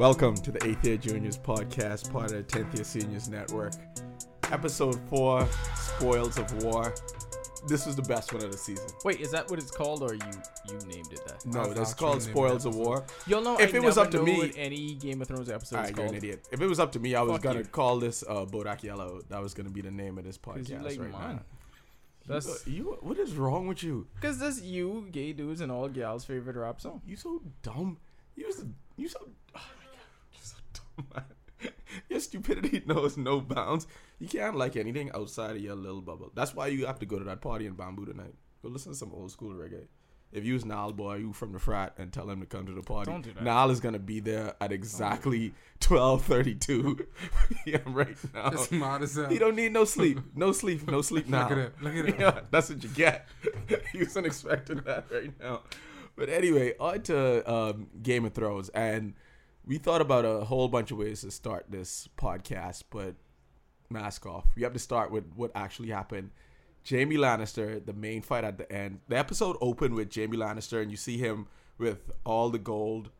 Welcome to the 8th Year Juniors podcast, part of the 10th Year Seniors Network. Episode 4 Spoils of War. This was the best one of the season. Wait, is that what it's called, or you you named it that? No, That's that's called Spoils of of War. You'll know. If I it was up to me- any Game of Thrones episode is Alright, you're an idiot. If it was up to me, I was Fuck gonna you. call this uh, Bodak Yellow. That was gonna be the name of this podcast you like right mine. now. That's You, you, what is wrong with you? because that's you, gay dudes, and all gals' favorite rap song. You so dumb. You so you so. Oh my god, you're so dumb, man. Your stupidity knows no bounds. You can't like anything outside of your little bubble. That's why you have to go to that party in Bamboo tonight. Go listen to some old school reggae. If you was Nile boy, you from the frat, and tell him to come to the party. Don't do that. Nile is gonna be there at exactly twelve thirty two p.m. right now. It's mad as hell. You don't need no sleep. No sleep. No sleep now. Look at it. Look at it. Yeah, that's what you get. he wasn't expecting that right now. But anyway, on to um, Game of Thrones. And we thought about a whole bunch of ways to start this podcast, but mask off. We have to start with what actually happened. Jaime Lannister, the main fight at the end. The episode opened with Jaime Lannister, and you see him with all the gold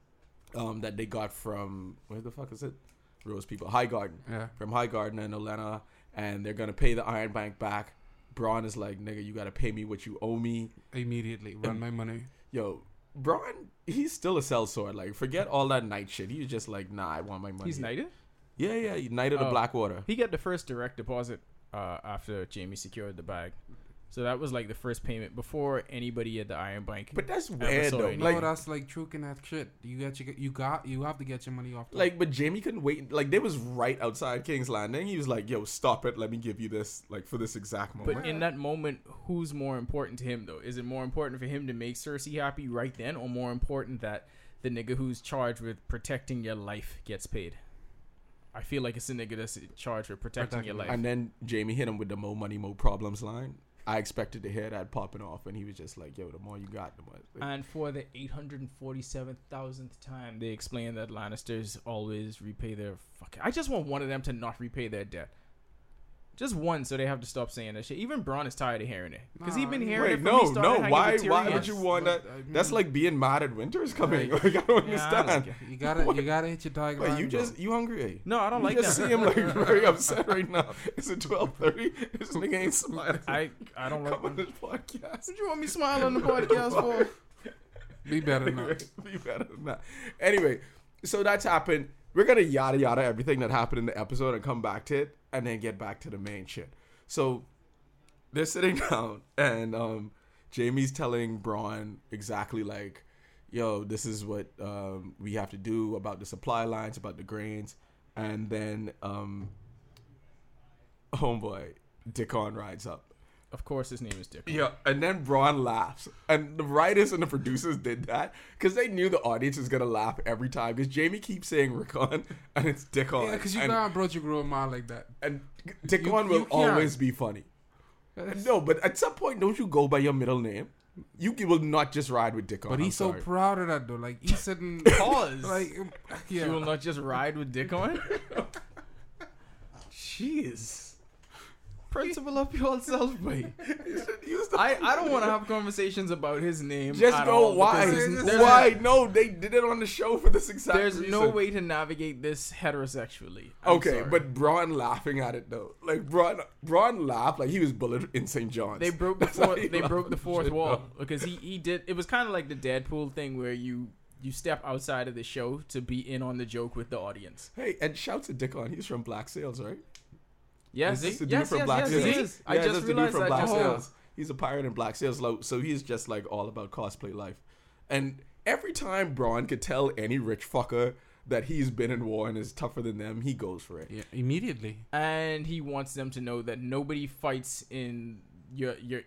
um, that they got from where the fuck is it? Rose people, Highgarden Yeah. from Highgarden and Olenna, and they're gonna pay the Iron Bank back. Bronn is like, nigga, you gotta pay me what you owe me. Immediately run my money. Yo, Bronn, he's still a sellsword. Like, forget all that knight shit. He was just like, nah, I want my money. He's knighted. Yeah, yeah, he knight of the Oh. Blackwater. He got the first direct deposit uh, after Jaime secured the bag. So that was like the first payment before anybody at the Iron Bank. But that's ever weird saw though. any- No, Like, that's like truking that shit. You get you, you got you have to get your money off. the- like, but Jaime couldn't wait. Like, they was right outside King's Landing. He was like, yo, stop it. Let me give you this, like, for this exact moment. But in that moment, who's more important to him though? Is it more important for him to make Cersei happy right then, or more important that the nigga who's charged with protecting your life gets paid? I feel like it's a nigga that's charged with protecting Protecting your life. and then Jaime hit him with the mo money, mo problems line. I expected to hear that popping off, and he was just like, yo, the more you got, the more. And for the 847,000th time, they explain that Lannisters always repay their fuck. I just want one of them to not repay their debt. Just one, so they have to stop saying that shit. Even Bronn is tired of hearing it because he's been hearing Wait, it from no, he no. Why? with Why would you want that? But, I That's like being mad at winter's coming. Like- Like, I don't Yeah, I understand. don't you gotta you gotta hit your target. Wait, you just you hungry? No, I don't you like just that. see him like very upset right now. Is it twelve thirty? This nigga ain't smiling. I I don't like. On this podcast. What you want me smiling on the podcast for? be better than Anyway, that. be better than that. Anyway, so that's happened. We're gonna yada yada everything that happened in the episode and come back to it, and then get back to the main shit. So they're sitting down, and um, Jaime's telling Bronn exactly like, "Yo, this is what um, we have to do about the supply lines, about the grains," and then um, homeboy Dickon rides up. Of course, his name is Dick. Yeah, and then Bronn laughs, and the writers and the producers did that because they knew the audience was gonna laugh every time. Because Jaime keeps saying Rickon, and it's Dickon. Yeah, because you and, can't approach a grown man like that. and Dickon You- will you always be funny. No, but at some point, don't you go by your middle name? You will not just ride with Dickon. But I'm he's so sorry. proud of that though. Like he's sitting Pause. like yeah. You will not just ride with Dick on. Jeez. Principle up yourself, the- I, I don't want to have conversations about his name. just at go. all Why? because there's- Why? No, they did it on the show for this exact There's no way to navigate this heterosexually. I'm Okay, sorry. but Bronn laughing at it though, like Bronn, Bronn laughed like he was bullied in St. John's. they broke the That's how fourth, he they laughed broke the fourth wall because he, he did it was kind of like the Deadpool thing where you you step outside of the show to be in on the joke with the audience. Hey, and shouts to Dickon. He's from Black Sails, right? Yes, That's the dude yes, from yes, Black yes, Sails. he is. I Yeah, just dude realized from that Black just now. He's a pirate in Black Sails, lo- so he's just like all about cosplay life. And every time Bronn could tell any rich fucker that he's been in war and is tougher than them, he goes for it. Yeah, immediately. and he wants them to know that nobody fights in your your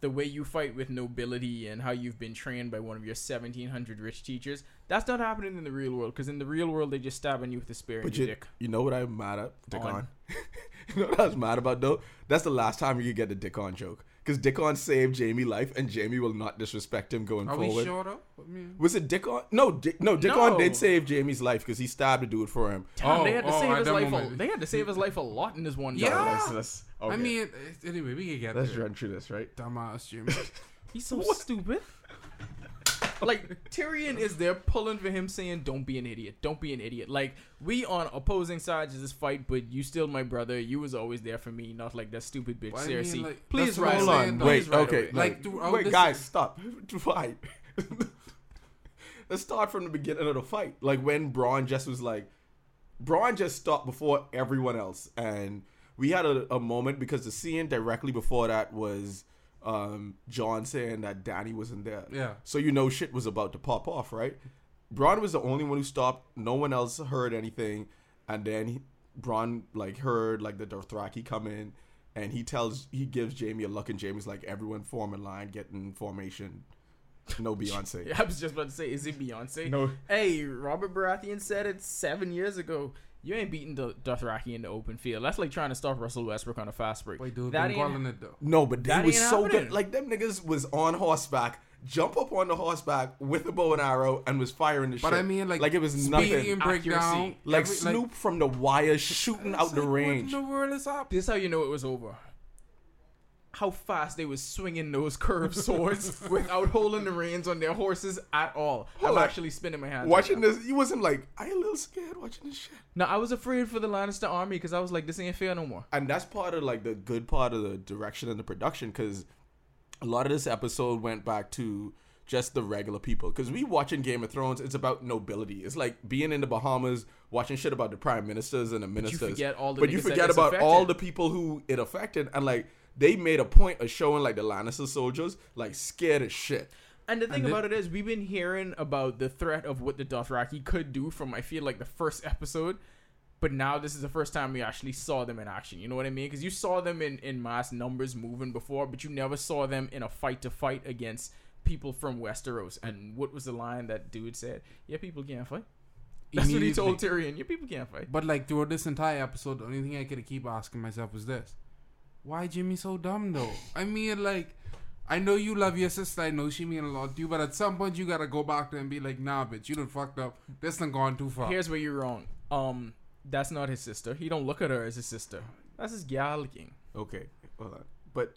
the way you fight with nobility and how you've been trained by one of your 1700 rich teachers that's not happening in the real world because in the real world they just stabbing you with a spear in But your you, dick you know what I'm mad at? On. Dickon. you know what I was mad about though? That's the last time you could get the Dickon joke. because Dickon saved Jaime life, and Jaime will not disrespect him going Are we forward. sure though? I mean, Was it Dickon? No, Dick, no. Dickon No. did save Jaime's life because he stabbed a dude for him. Damn, they Oh, had to oh, oh save his that life. A, they had to save his life a lot in this one. Yeah. battle. Let's- let's- I mean, anyway, we can get let's there. run through this, right? Dumbass Jimmy. He's so stupid. like Tyrion is there pulling for him, saying, "Don't be an idiot. Don't be an idiot." Like we on opposing sides of this fight, but you still my brother. You was always there for me, not like that stupid bitch Well, I mean, like, Please that's rise. Hold on, though. wait, right okay, away. like, Like, wait, this- guys, stop. Fight. Let's start from the beginning of the fight. Like when Bronn just was like, Bronn just stopped before everyone else, and we had a, a moment because the scene directly before that was um, Jon saying that Dany wasn't there. Yeah. So you know shit was about to pop off, right? Bronn was the only one who stopped. No one else heard anything, and then he, Bronn like heard like the Dothraki come in, and he tells he gives Jaime a look, and Jaime's like, "Everyone form in line, get in formation." No Beyonce. I was just about to say, is it Beyonce? No. Hey, Robert Baratheon said it seven years ago. You ain't beating the Dothraki in the open field. That's like trying to stop Russell Westbrook on a fast break. Wait, dude, that I'm ain't, calling it though. No, but they That was so happening. good. Like them niggas was on horseback, jump up on the horseback with a bow and arrow, and was firing the But shit. But I mean, like, like it was nothing. breakdown, Accuracy. Like every- Snoop from the wire shooting out the like, range. What in the world is up? This is how you know it was over. How fast they was swinging those curved swords without holding the reins on their horses at all. Hold I'm on. actually spinning my hands. Watching right this, you wasn't like, I a little scared watching this shit. No, I was afraid for the Lannister army because I was like, this ain't fair no more. and that's part of like the good part of the direction and the production because a lot of this episode went back to just the regular people because we watching game of thrones it's about nobility it's like being in the bahamas watching shit about the prime ministers and the ministers forget all the but you forget about all the people who it affected and like they made a point of showing like the lannister soldiers like scared as shit And the thing And about it is, we've been hearing about the threat of what the Dothraki could do from I feel like the first episode, but now this is the first time we actually saw them in action. You know what I mean? Because you saw them in in mass numbers moving before, but you never saw them in a fight to fight against people from Westeros. And what was the line that dude said? Yeah, people can't fight. That's what he told Tyrion. Yeah, people can't fight. But like throughout this entire episode, the only thing I could keep asking myself was this: Why Jimmy so dumb though? I mean, like, I know you love your sister. I know she mean a lot to you, but at some point you gotta go back there and be like, Nah, bitch, you done fucked up. This done gone too far. Here's where you're wrong. Um, that's not his sister. He don't look at her as his sister. That's his gal king. Okay, hold on. But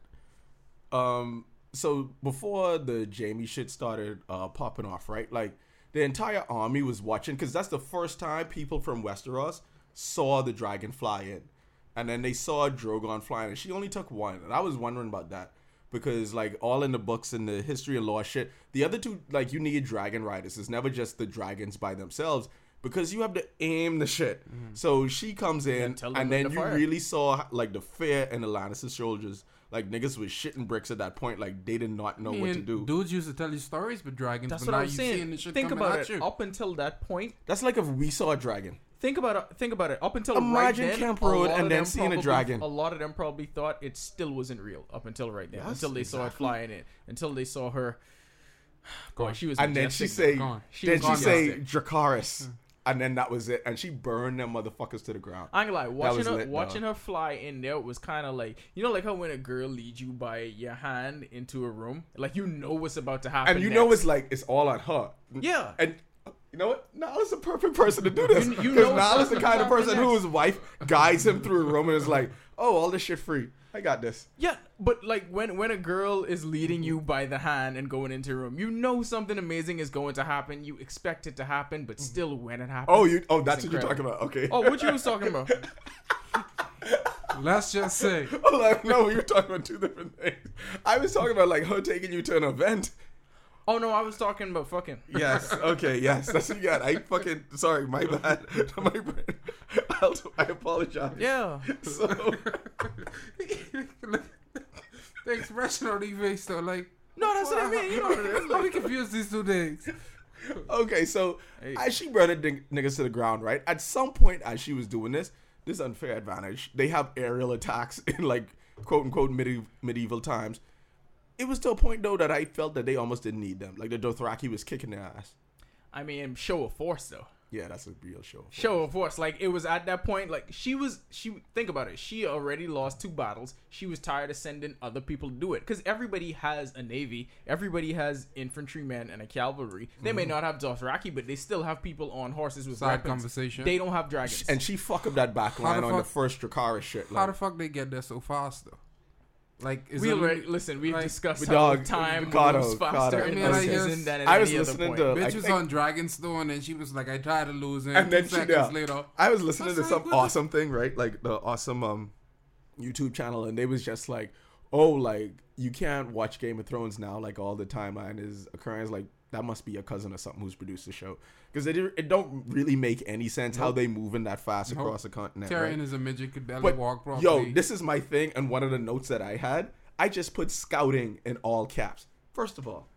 um, so before the Jaime shit started uh popping off, right? Like the entire army was watching because that's the first time people from Westeros saw the dragon fly in, and then they saw a Drogon flying, and she only took one, and I was wondering about that. Because like all in the books and the history of law shit, the other two like you need dragon riders. It's never just the dragons by themselves because you have to aim the shit. Mm-hmm. So she comes in, tell and then to you fire. really saw like the fear in the Lannister soldiers. Like niggas was shitting bricks at that point. Like they did not know I what to do. Dudes used to tell you stories with dragons, That's but what now I'm you saying. seeing the shit Think about it. you. Up until that point, That's like if we saw a dragon. Think about it. Think about it. Up until Imagine right then, Camp Road and then seeing a probably- dragon. A lot of them probably thought it still wasn't real up until right then. Yes, until they saw it flying in. Until they saw her. Go Boy, on. she was. And then she say, She then she say. Dracarys, hmm. and then that was it. And she burned them motherfuckers to the ground. I ain't gonna lie, watching her lit, watching though. her fly in there was kind of like you know, like how when a girl leads you by your hand into a room, like you know what's about to happen, And you know it's like it's all on her. yeah, And you know what? Nala's the perfect person to do this. You- you know Nala's the kind of person next. whose wife guides him through a room and is like, "Oh, all this shit free. I got this." yeah. But like when when a girl is leading you by the hand and going into a room, you know something amazing is going to happen. You expect it to happen, but mm-hmm. still when it happens, Oh, you. Oh, that's It's what you're talking about. Okay. oh, what you was talking about? Let's just say, Oh, like, no, you're talking about two different things. I was talking about like her taking you to an event. Oh no, I was talking about fucking. Yes. Okay. Yes. That's what you got. I fucking sorry. My bad. my bad. I'll, I apologize. Yeah, So the expression on your face though, like, no, that's what I mean. You know what it is. how we confuse these two things? okay. So Hey. as she brought the nig- niggas to the ground, right? At some point, as she was doing this, this unfair advantage. They have aerial attacks in like quote unquote medieval, medieval times. It was to a point though that I felt that they almost didn't need them. Like the Dothraki was kicking their ass. I mean, show of force though. Yeah, that's a real show. show of force. Like it was at that point, like she was she think about it. She already lost two battles. She was tired of sending other people to do it because everybody has a navy, everybody has infantrymen and a cavalry. They may mm-hmm. not have Dothraki, but they still have people on horses with Side weapons. conversation. They don't have dragons. And she fuck up that back line the on the first Dracarys shit. Like, How the fuck they get there so fast though? Like, is we already limit- listen. We've like- discussed how dog, time Ricardo, moves faster Ricardo, in I this mean, I season than at I was any other listening point. to- Bitch I was think- on Dragonstone and she was like, I tried to lose it. and then two she seconds yeah. later. I was listening That's to like, some what the- awesome thing, right? Like the awesome um YouTube channel, and they was just like, "Oh, like you can't watch Game of Thrones now, like all the timeline is occurring." It's like that must be a cousin or something who's produced the show because it it don't really make any sense how Nope. they moving that fast Nope. across the continent. Tyrion right? is a midget, could barely But walk properly. yo, this is my thing, and one of the notes that I had, I just put scouting in all caps. First of all,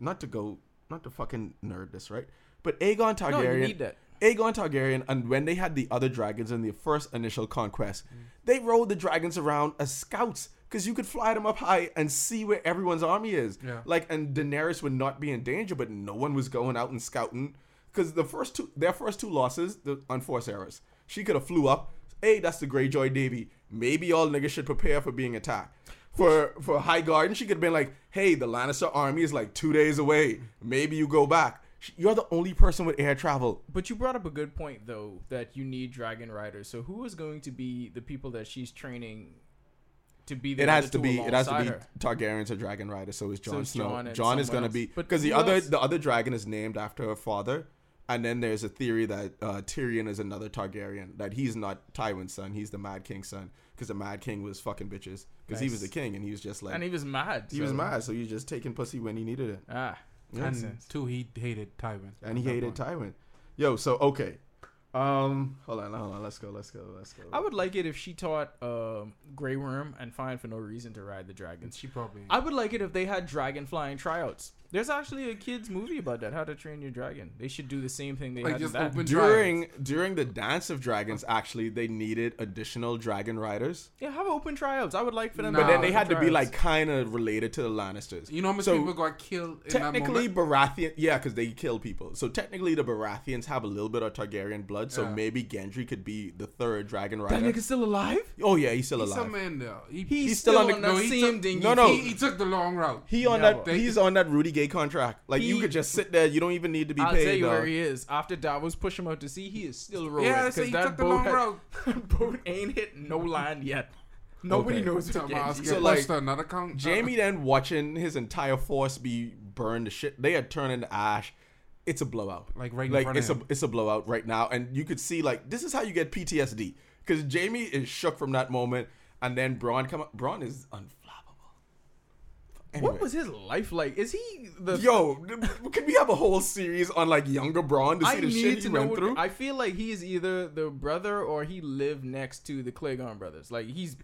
not to go, not to fucking nerd this, right? But Aegon Targaryen. No, you need that. Aegon Targaryen, and when they had the other dragons in the first initial conquest, Mm. they rode the dragons around as scouts because you could fly them up high and see where everyone's army is. Yeah. Like, and Daenerys would not be in danger, but no one was going out and scouting because the first two, their first two losses, the unforced errors, she could have flew up. Hey, that's the Greyjoy Davy. Maybe all niggas should prepare for being attacked. For for Highgarden, she could have been like, "Hey, the Lannister army is like two days away. Maybe you go back." You're the only person with air travel. But you brought up a good point though that you need dragon riders. So who is going to be the people that she's training to be the it has to be it has to be her? Targaryens or dragon rider. So is Jon it's Snow. Jon Jon, is gonna be else. But because the who other else? the other dragon is named after her father, and then there's a theory that uh, Tyrion is another Targaryen. That he's not Tywin's son. He's the Mad King's son because the Mad King was fucking bitches because he was the king and he was just like and he was mad. he was mad. So he was just taking pussy when he needed it. Ah, Yeah. makes and sense. two, he hated Tywin. and he hated point. Tywin. Yo, so okay. Um, hold on, hold on. Let's go. Let's go. Let's go. I would like it if she taught um, Grey Worm and Fine for no reason to ride the And dragons. she probably. I would like it if they had dragon flying tryouts. There's actually a kids movie about that, How to Train Your Dragon. They should do the same thing they Like had just in that. open during during the Dance of Dragons, actually, they needed additional dragon riders. Yeah, have open tryouts. I would like for them. Nah. But then they had to be like kind of related to the Lannisters. You know how many So, people got killed in Technically, that moment? Baratheon, yeah, because they kill people. So technically, the Baratheons have a little bit of Targaryen blood. So Yeah. maybe Gendry could be the third dragon rider. that rider. nigga's still alive. Oh yeah, he's still He's alive. some man there. He, He's, He's still, still on the- on no, that he same took- dingy. No, no. he, he took the long route. He on Yeah, that. but- He's on that Rudy Gay contract. Like you could just sit there. You don't even need to be paid. I'll tell you dog. where he is. After Davos push him out to sea, he is still rolling. Yeah, because so he that took the boat, long had- route. boat ain't hit no land yet. Nobody Okay. knows what Thomas Genji So, like, another count. Uh, Jaime then watching his entire force be burned to shit. They had turned into ash. It's a blowout. like right in like front it's of a him. it's a blowout right now, and you could see like this is how you get PTSD because Jaime is shook from that moment, and then Bronn come up. Bronn is unflappable. Anyway. What was his life like? Is he the? Yo, can we have a whole series on like younger Bronn to see I the need shit to he know. went what- through? I feel like he is either the brother or he lived next to the Clegane brothers. Like he's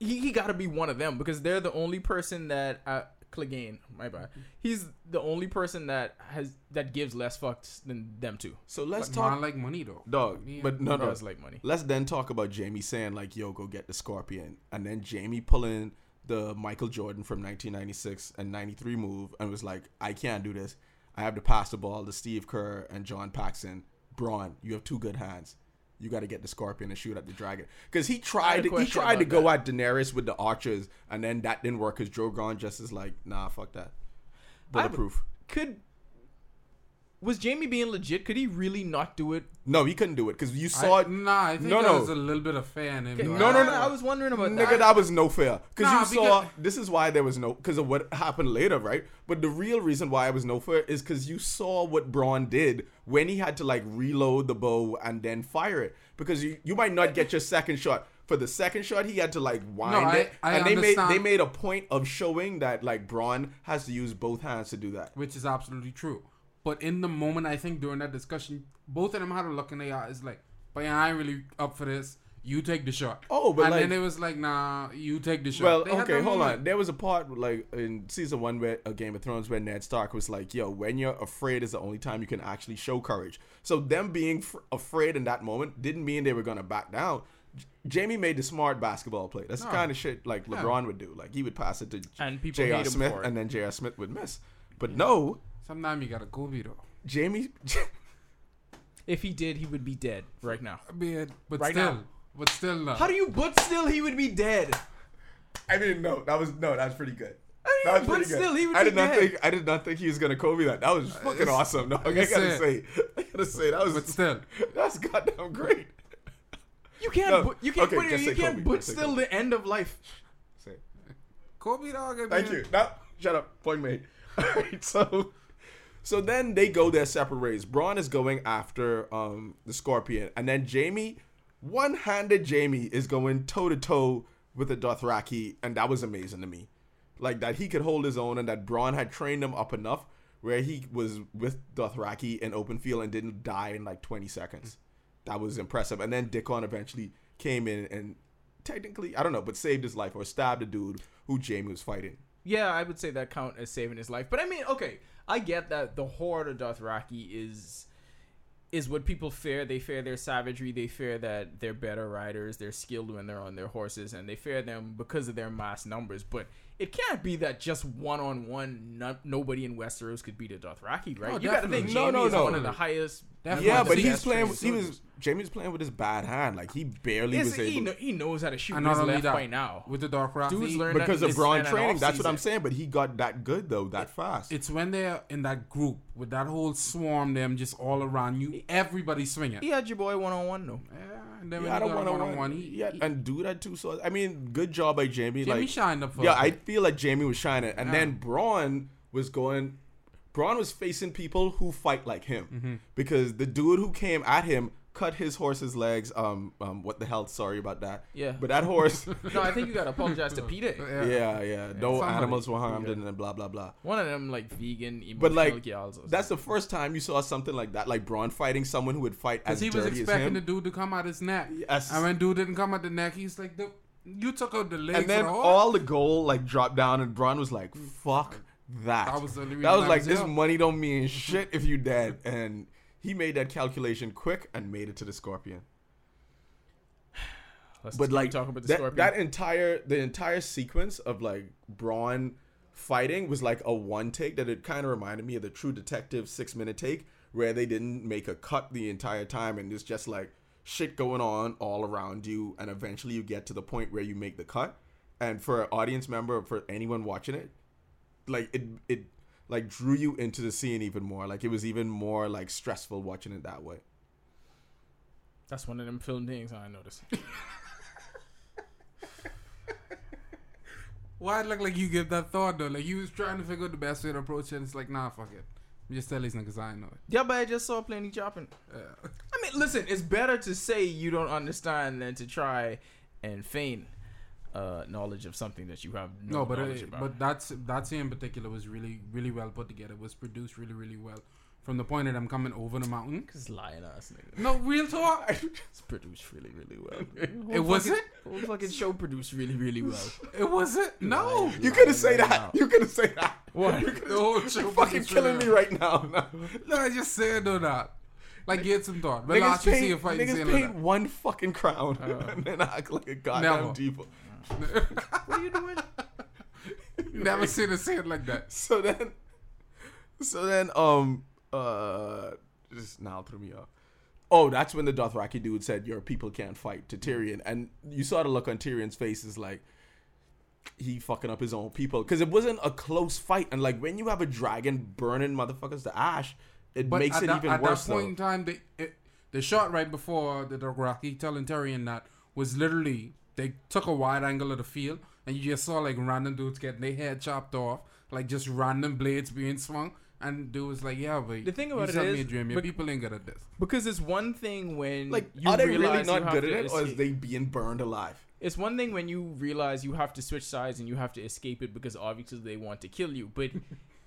he, he got to be one of them because they're the only person that uh, Clegane. My bad. He's the only person that has that gives less fucks than them two. so let's But talk, man like money though. dog. Me But and- no, no. Bros like money. Let's then talk about Jaime saying like, "Yo, go get the Scorpion," and then Jaime pulling the Michael Jordan from 1996 and 93 move and was like, "I can't do this. I have to pass the ball to Steve Kerr and John Paxson. Bronn, you have two good hands. You got to get the Scorpion and shoot at the dragon." Because he I tried, he tried to go at Daenerys with the archers, and then that didn't work because Drogon just is like, "Nah, fuck that." I Bulletproof. Could was Jaime being legit? Could he really not do it? No, he couldn't do it because you saw I, it. nah, I think No, there no. was a little bit of fair in him. Okay. No, no, no. I was wondering about Nigga, that. Nigga, that was no fair. Because Nah, you saw, because- this is why there was no, because of what happened later, right? But the real reason why it was no fair is because you saw what Bronn did when he had to like reload the bow and then fire it. Because you, you might not get your second shot. For the second shot, he had to like wind I- it, I and they made understand. they made a point of showing that like Bronn has to use both hands to do that. which is absolutely true. But in the moment, I think during that discussion, both of them had a look in their eyes like, "But yeah, I ain't really up for this. You take the shot." Oh, but and like, then it was like, "Nah, you take the shot." Well, They okay, hold moment. on. There was a part like in season one where a Game of Thrones where Ned Stark was like, "Yo, when you're afraid is the only time you can actually show courage." So them being f- afraid in that moment didn't mean they were gonna back down. J- Jaime made the smart basketball play. That's the kind of shit like Yeah. LeBron would do. Like he would pass it to and people J.R. Smith, and then J.R. Smith would miss. But no, Sometimes you gotta go be though. Jaime. If he did, he would be dead right now. I mean, but Right still, now. but still not. How do you? But still, he would be dead. I mean, no, that was no, that was pretty good. I That mean, but pretty good. still, he would I be did not dead. think I did not think he was gonna Kobe that. That was fucking awesome. No, I it's gotta it. say, I gotta say that was But still, that's goddamn great. You can't. No, but you can't okay, put just You say can't. Kobe, But just say still, Kobe. the end of life. Say. Kobe dog. I Thank mean, you. No, shut up. Point made. All right, so so then they go their separate ways. Bronn is going after um the Scorpion, and then Jaime, one-handed Jaime, is going toe to toe with the Dothraki, and that was amazing to me. Like that he could hold his own, and that Bronn had trained him up enough where he was with Dothraki in open field and didn't die in like 20 seconds. That was impressive. And then Dickon eventually came in and technically, I don't know, but saved his life or stabbed a dude who Jaime was fighting. Yeah, I would say that count as saving his life. But I mean, okay, I get that the horde of Dothraki is is what people fear. They fear their savagery. They fear that they're better riders. They're skilled when they're on their horses, and they fear them because of their mass numbers. But it can't be that just one on one, nobody in Westeros could beat a Dothraki, right? Oh, you got to think definitely. Jaime No, no, is no. one of the highest. Definitely. Yeah, but he's playing. trained He was. Jaime's playing with his bad hand. Like he barely Is- was he, able kno- he knows how to shoot And not his only left that, by now. with the Dothraki, Dudes learn that because of this- Bronn training. That's what I'm saying. But he got that good though, that fast. It's when they're in that group with that whole swarm, them just all around you, everybody swinging. He had your boy one on one though. Yeah, and then He when had you a got one on one-on-one, he, Yeah, and do that too. So I mean, good job by Jaime. Jaime like, shined up yeah, I feel like Jaime was shining, and Yeah. then Bronn was going. Bronn was facing people who fight like him Mm-hmm. because the dude who came at him cut his horse's legs. Um, um, what the hell? Sorry about that. Yeah. but that horse. No, I think you gotta apologize to Peter. Yeah. yeah, yeah. No Somebody. animals were harmed, Yeah. and then blah blah blah. One of them like vegan, But like, gals that's the first time you saw something like that, like Bronn fighting someone who would fight as Because he was expecting the dude to come out his neck. Yes. And when dude didn't come out the neck, he's like, the, "You took out the leg and then the all the gold like dropped down, and Bronn was like, "Fuck that." That was the only reason That was like was this here. money don't mean shit if you dead, and he made that calculation quick and made it to the Scorpion. Let's But like talking about the that, scorpion. that entire the entire sequence of like Bronn fighting was like a one take that it kind of reminded me of the True Detective six minute take where they didn't make a cut the entire time and it's just like shit going on all around you and eventually you get to the point where you make the cut and for an audience member for anyone watching it like it it like drew you into the scene even more like it was even more like stressful watching it that way That's one of them film things I noticed. Why it look like you give that thought though? Like you was trying to figure out the best way to approach it. And it's like, nah, fuck it. Just tell these niggas I know it. yeah, but I just saw plenty chopping. Yeah. I mean, listen, it's better to say you don't understand than to try and feign uh, knowledge of something that you have no, No, but knowledge it, about. but that's that scene in particular was really really well put together. It was produced really really well. From the point that I'm coming over the mountain. Cause lying ass nigga. No, real talk. It's produced really, really well. It was fucking, it. Whole fucking show produced really, really well. It was it. No. you couldn't say that out. you couldn't say that What? The whole show You're fucking killing really me right now. No. No, I just said though that. Like get some thought. When Niggas last you see a fight niggas scene paid like one fucking crown Oh. and then act like a goddamn Never. diva. What are you doing? Never seen a scene like that. So then, so then, um, uh, just now threw me off. Oh, that's when the Dothraki dude said, "Your people can't fight" to Tyrion, and you saw the look on Tyrion's face is like he fucking up his own people because it wasn't a close fight, and like when you have a dragon burning motherfuckers to ash, it But makes it that, even at worse. that point though. in time, they, it, the shot right before the Dothraki telling Tyrion that was literally they took a wide angle of the field and you just saw like random dudes getting their head chopped off, like just random blades being swung. And dude was like, "Yeah, but The thing about it sent me a dream. Your but- people ain't good at this." Because it's one thing when Like, you are they really realize you not good at to it, or is they being burned alive? It's one thing when you realize you have to switch sides and you have to escape it because obviously they want to kill you. But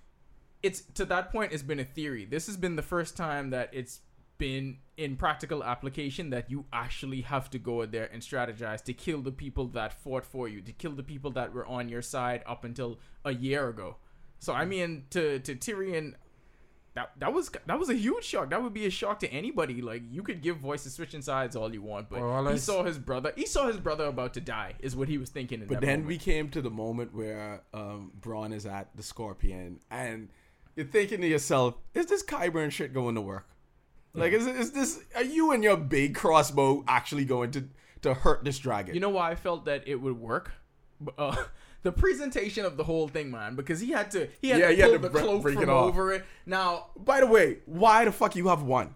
it's to that point, it's been a theory. This has been the first time that it's been in practical application that you actually have to go out there and strategize to kill the people that fought for you, to kill the people that were on your side up until a year ago. So I mean, to to Tyrion, that that was that was a huge shock. That would be a shock to anybody. Like you could give voice to switching sides all you want, but Well, he saw his brother. He saw his brother about to die. Is what he was thinking. In But that then moment. we came to the moment where um, Bronn is at the Scorpion, and you're thinking to yourself, "Is this Qyburn shit going to work?" Like, is, is this? Are you and your big crossbow actually going to to hurt this dragon? You know why I felt that it would work? Uh, the presentation of the whole thing, man, because he had to he had Yeah, to he had pull to the bre- cloak break from it over it. Now, By the way, why the fuck you have one?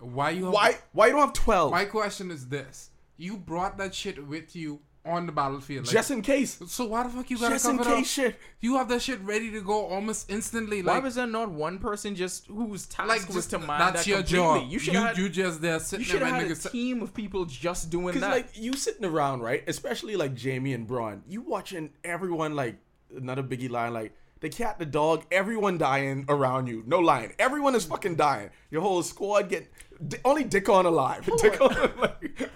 Why you? Have, Why why you don't have twelve? My question is this: You brought that shit with you on the battlefield, like, just in case. so why the fuck you gotta Just in cover it up? case shit. You have that shit ready to go almost instantly. Like, why Like, was there not one person just whose task like was just, to mind that's that your completely? job. You should you, have had, you just there sitting. you sitting should there, have my had a nigga. sit- team of people just doing Because that. like you sitting around, right? Especially like Jaime and Bronn, you watching everyone like another Biggie line, like the cat, the dog, everyone dying around you. No lying, everyone is fucking dying. Your whole squad get di- only Dick on alive. Dick on, like,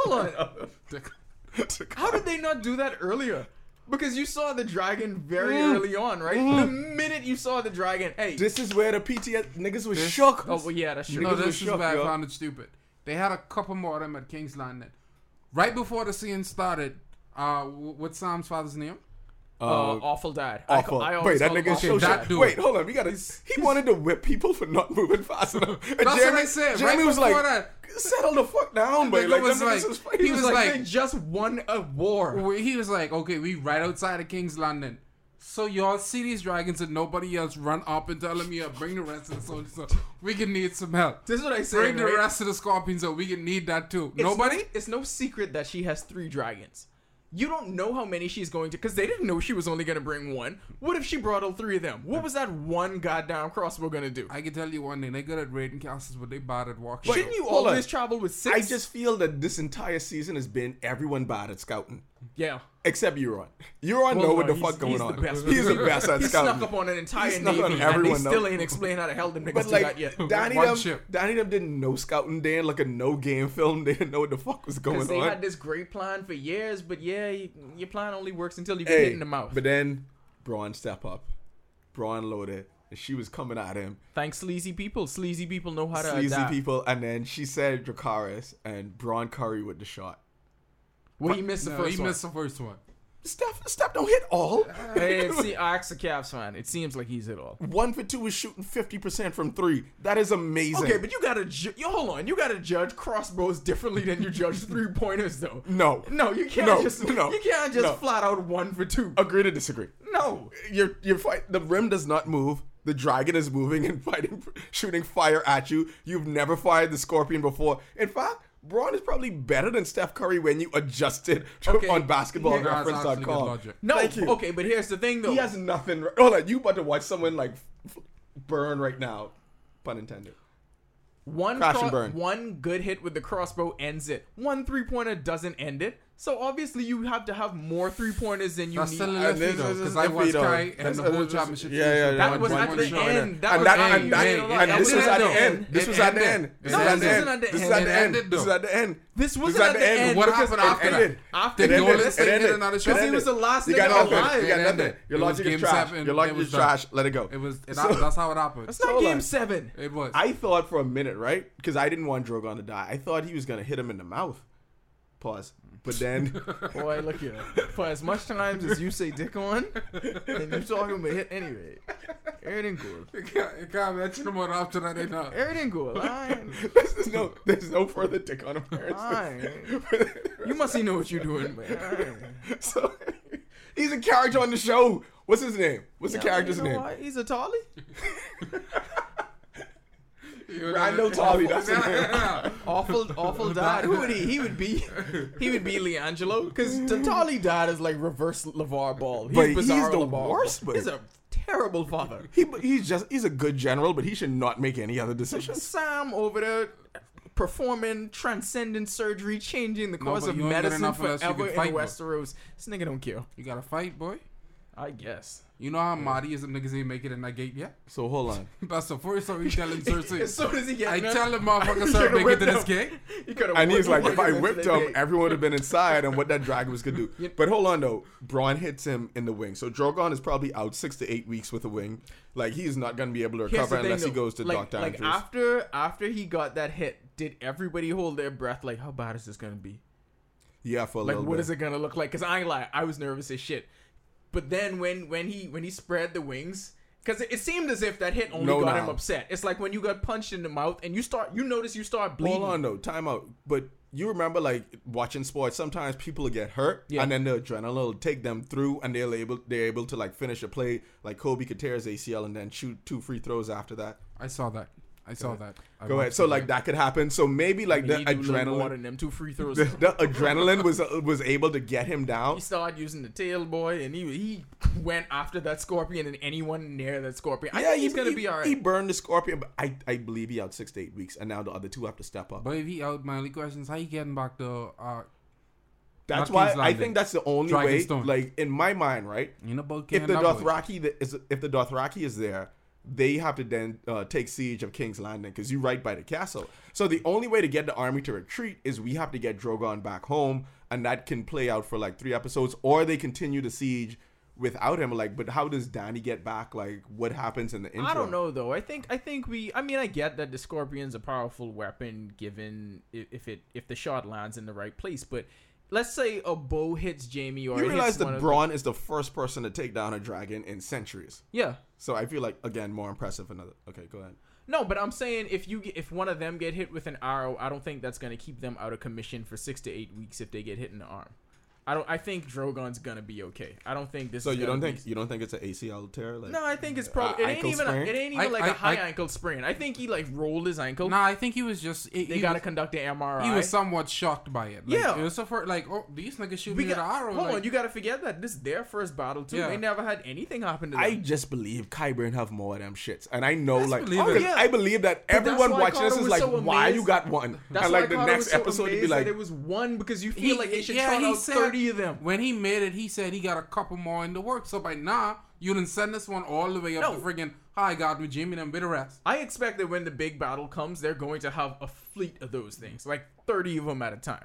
Hold on. How did they not do that earlier? Because you saw the dragon very Mm. early on, right? The minute you saw the dragon, hey. This is where the PTS niggas was This- shook. oh well, yeah, that's true. No, Niggas this was is shook, where I found it stupid. They had a couple more of them at King's Landing. Right before the scene started, uh, w- what's Sam's father's name? Uh, Uh, awful dad. Awful. ca- I, Wait, that nigga's so that shit. dude. Wait, hold on. We gotta. He wanted to whip people for not moving fast enough. And That's what I said, Jaime right was like, that. settle the fuck down, but like, was like- was he was like, like- they just won a war. He was like, okay, we right outside of King's Landing. So y'all see these dragons and nobody else run up and tell them, yeah, bring the rest of the soldiers. So we can need some help. This is what I say. Bring the right? rest of the scorpions up. We can need that too. It's Nobody? No, it's no secret that she has three dragons. You don't know how many she's going to, because they didn't know she was only going to bring one. What if she brought all three of them? What was that one goddamn crossbow going to do? I can tell you one thing. They good at raiding castles, but they bad at walking. Shouldn't you hold on. always travel with six? I just feel that this entire season has been everyone bad at scouting. yeah. Except Euron. Euron Well, know what the fuck going he's the on. best. He's the best at He scouting. snuck up on an entire He navy, on and they still ain't explained how the hell them niggas But like, that yet. Dany them, ship. Dany them didn't know scouting. They didn't look a no game film. They didn't know what the fuck was going they on. had this great plan for years, but yeah, you, your plan only works until you get hey, hit in the mouth. but then Bronn step up. Bronn loaded, and she was coming at him. Thanks, sleazy people. Sleazy people know how to Sleazy adapt. people, and then she said Dracarys and Bronn Curry with the shot. Well, he missed the No, first he one. missed the first one. Steph, Steph don't hit all. Hey, see, the Cavs fan. It seems like he's hit all. One for two is shooting fifty percent from three. That is amazing. Okay, but you gotta ju- yo, hold on. You gotta judge crossbows differently than you judge three pointers, though. no, No, you can't No, just no, you can't just no. flat out one for two. agree to disagree. No, You're you're fight. The rim does not move. The dragon is moving and fighting, shooting fire at you. You've never fired the scorpion before. In fact, Bronn is probably better than Steph Curry when you adjust it to- Okay, on here- That's actually basketballreference.com. logic. no. Thank you. Okay, but here's the thing, though. He has nothing. Hold on, you about to watch someone like burn right now? Pun intended. one cro- one good hit with the crossbow ends it. One three pointer doesn't end it. So obviously you have to have more three pointers than you That's need. still And iffy though, because I watched. Kai and That's- the whole championship. yeah, yeah, series yeah. that one- was one at the shot. end. That and was that, at and the that, end. and That this was was at at the the end. end. This was at the end. This was at the end. This wasn't at the This end. at It the end. This was at the end. This wasn't at at the the end. end. What happened after that? After Did It Nolan ended. say get another It shot? he was the last You got nigga nothing. alive. You got It nothing. Your It was logic is trash. Your logic is trash. Let it go. It was. That's how it happened. That's not game seven. It was. I thought for a minute, right? Because I didn't want Drogon to die. I thought he was gonna hit him in the mouth. Pause. But then, Boy, look here. For as much times as you say dick on, and you're talking about hit anyway. Everything cool. You can't, you can't mention him after that. They know. Everything cool. Alright. there's no, there's no further dick on appearance. Alright. You must know what you're doing, man. So he's a character on the show. What's his name? What's the character's You know name? what? He's a tolly. Randyll Tarly. That's his name. Awful, awful dad. Who would he? He would be. He would be LiAngelo. Because Tarly dad is like reverse LeVar Ball. He's But he's the LeVar worst, but- He's a terrible father. He, he's just he's a good general, but he should not make any other decisions. Sam over there performing transcendent surgery, changing the course but of you ain't good medicine enough unless you forever can in fight, bro. Westeros. This nigga don't care. You gotta fight, boy. I guess. You know how Marty is the niggas ain't make it in that gate yet? So hold on. That's the first time he's telling Cersei. as soon as he gets I there, tell him motherfucker, he sir, coulda make it to this gate. He And he's like, if I whipped him, everyone would have been inside and what that dragon was gonna do. Yeah. But hold on though, Bronn hits him in the wing. So Drogon is probably out six to eight weeks with a wing. Like he's not gonna be able to recover the thing, unless he goes to like, Doctor like Andrews. after after he got that hit, did everybody hold their breath? Like, how bad is this gonna be? yeah, for a Like, little what bit. is it gonna look like? Cause I ain't lie, I was nervous as shit. But then when when he when he spread the wings Because it, it seemed as if that hit only No, got him upset. It's like when you got punched in the mouth and you start, you notice you start bleeding. Hold on though, time out. But you remember like watching sports, sometimes people will get hurt Yeah. and then the adrenaline will take them through and they're able they're able to like finish a play. Like Kobe could tear his ACL and then shoot two free throws after that. I saw that. I saw that. I Go ahead. So like that could happen. So maybe like the He do a little more adrenaline than them two free throws. the, the adrenaline was uh, was able to get him down. he started using the tail boy, and he he went after that scorpion and anyone near that scorpion. I think he's gonna he, be all right. He burned the scorpion, but I, I believe he out six to eight weeks, and now the other two have to step up. But if he out, my only question is how he getting back to uh, That's why I think that's the only way. Dragonstone. Like in my mind, right? in a boat? If the can't double. Dothraki that is if the Dothraki is there, they have to then uh, take siege of King's Landing because you're right by the castle. So the only way to get the army to retreat is we have to get Drogon back home, and that can play out for like three episodes, or they continue the siege without him. Like, but how does Dany get back? Like, what happens in the intro? I don't know though. I think I think we. I mean, I get that the scorpion's a powerful weapon given if it if the shot lands in the right place. But let's say a bow hits Jaime or You realize that Bronn is the first person to take down a dragon in centuries. yeah. So I feel like again more impressive. Another okay, go ahead. No, but I'm saying if you get, if one of them get hit with an arrow, I don't think that's gonna keep them out of commission for six to eight weeks if they get hit in the arm. I don't. I think Drogon's gonna be okay. I don't think this. So you don't think be, you don't think it's an ACL tear? Like, no, I think it's uh, probably it ain't even a, it ain't even I, like I, a high I, ankle sprain. I think he like rolled his ankle. No, nah, I think he was just it, they gotta conduct an MRI. He was somewhat shocked by it. Like, yeah, it was so for like oh these niggas shoot me got, an arrow. Hold like, on, you gotta forget that this is their first battle too. Yeah. They never had anything happen to them. I just believe Qyburn have more of them shits, and I know I like oh, yeah. I believe that but everyone watching this is like why you got one, and like the next episode be like it was one because you feel like they should try out thirty. 30 of them. When he made it, he said he got a couple more in the works. So by now, you didn't send this one all the way up no. to friggin' High God with Jimmy and bitter ass. I expect that when the big battle comes, they're going to have a fleet of those things, like 30 of them at a time.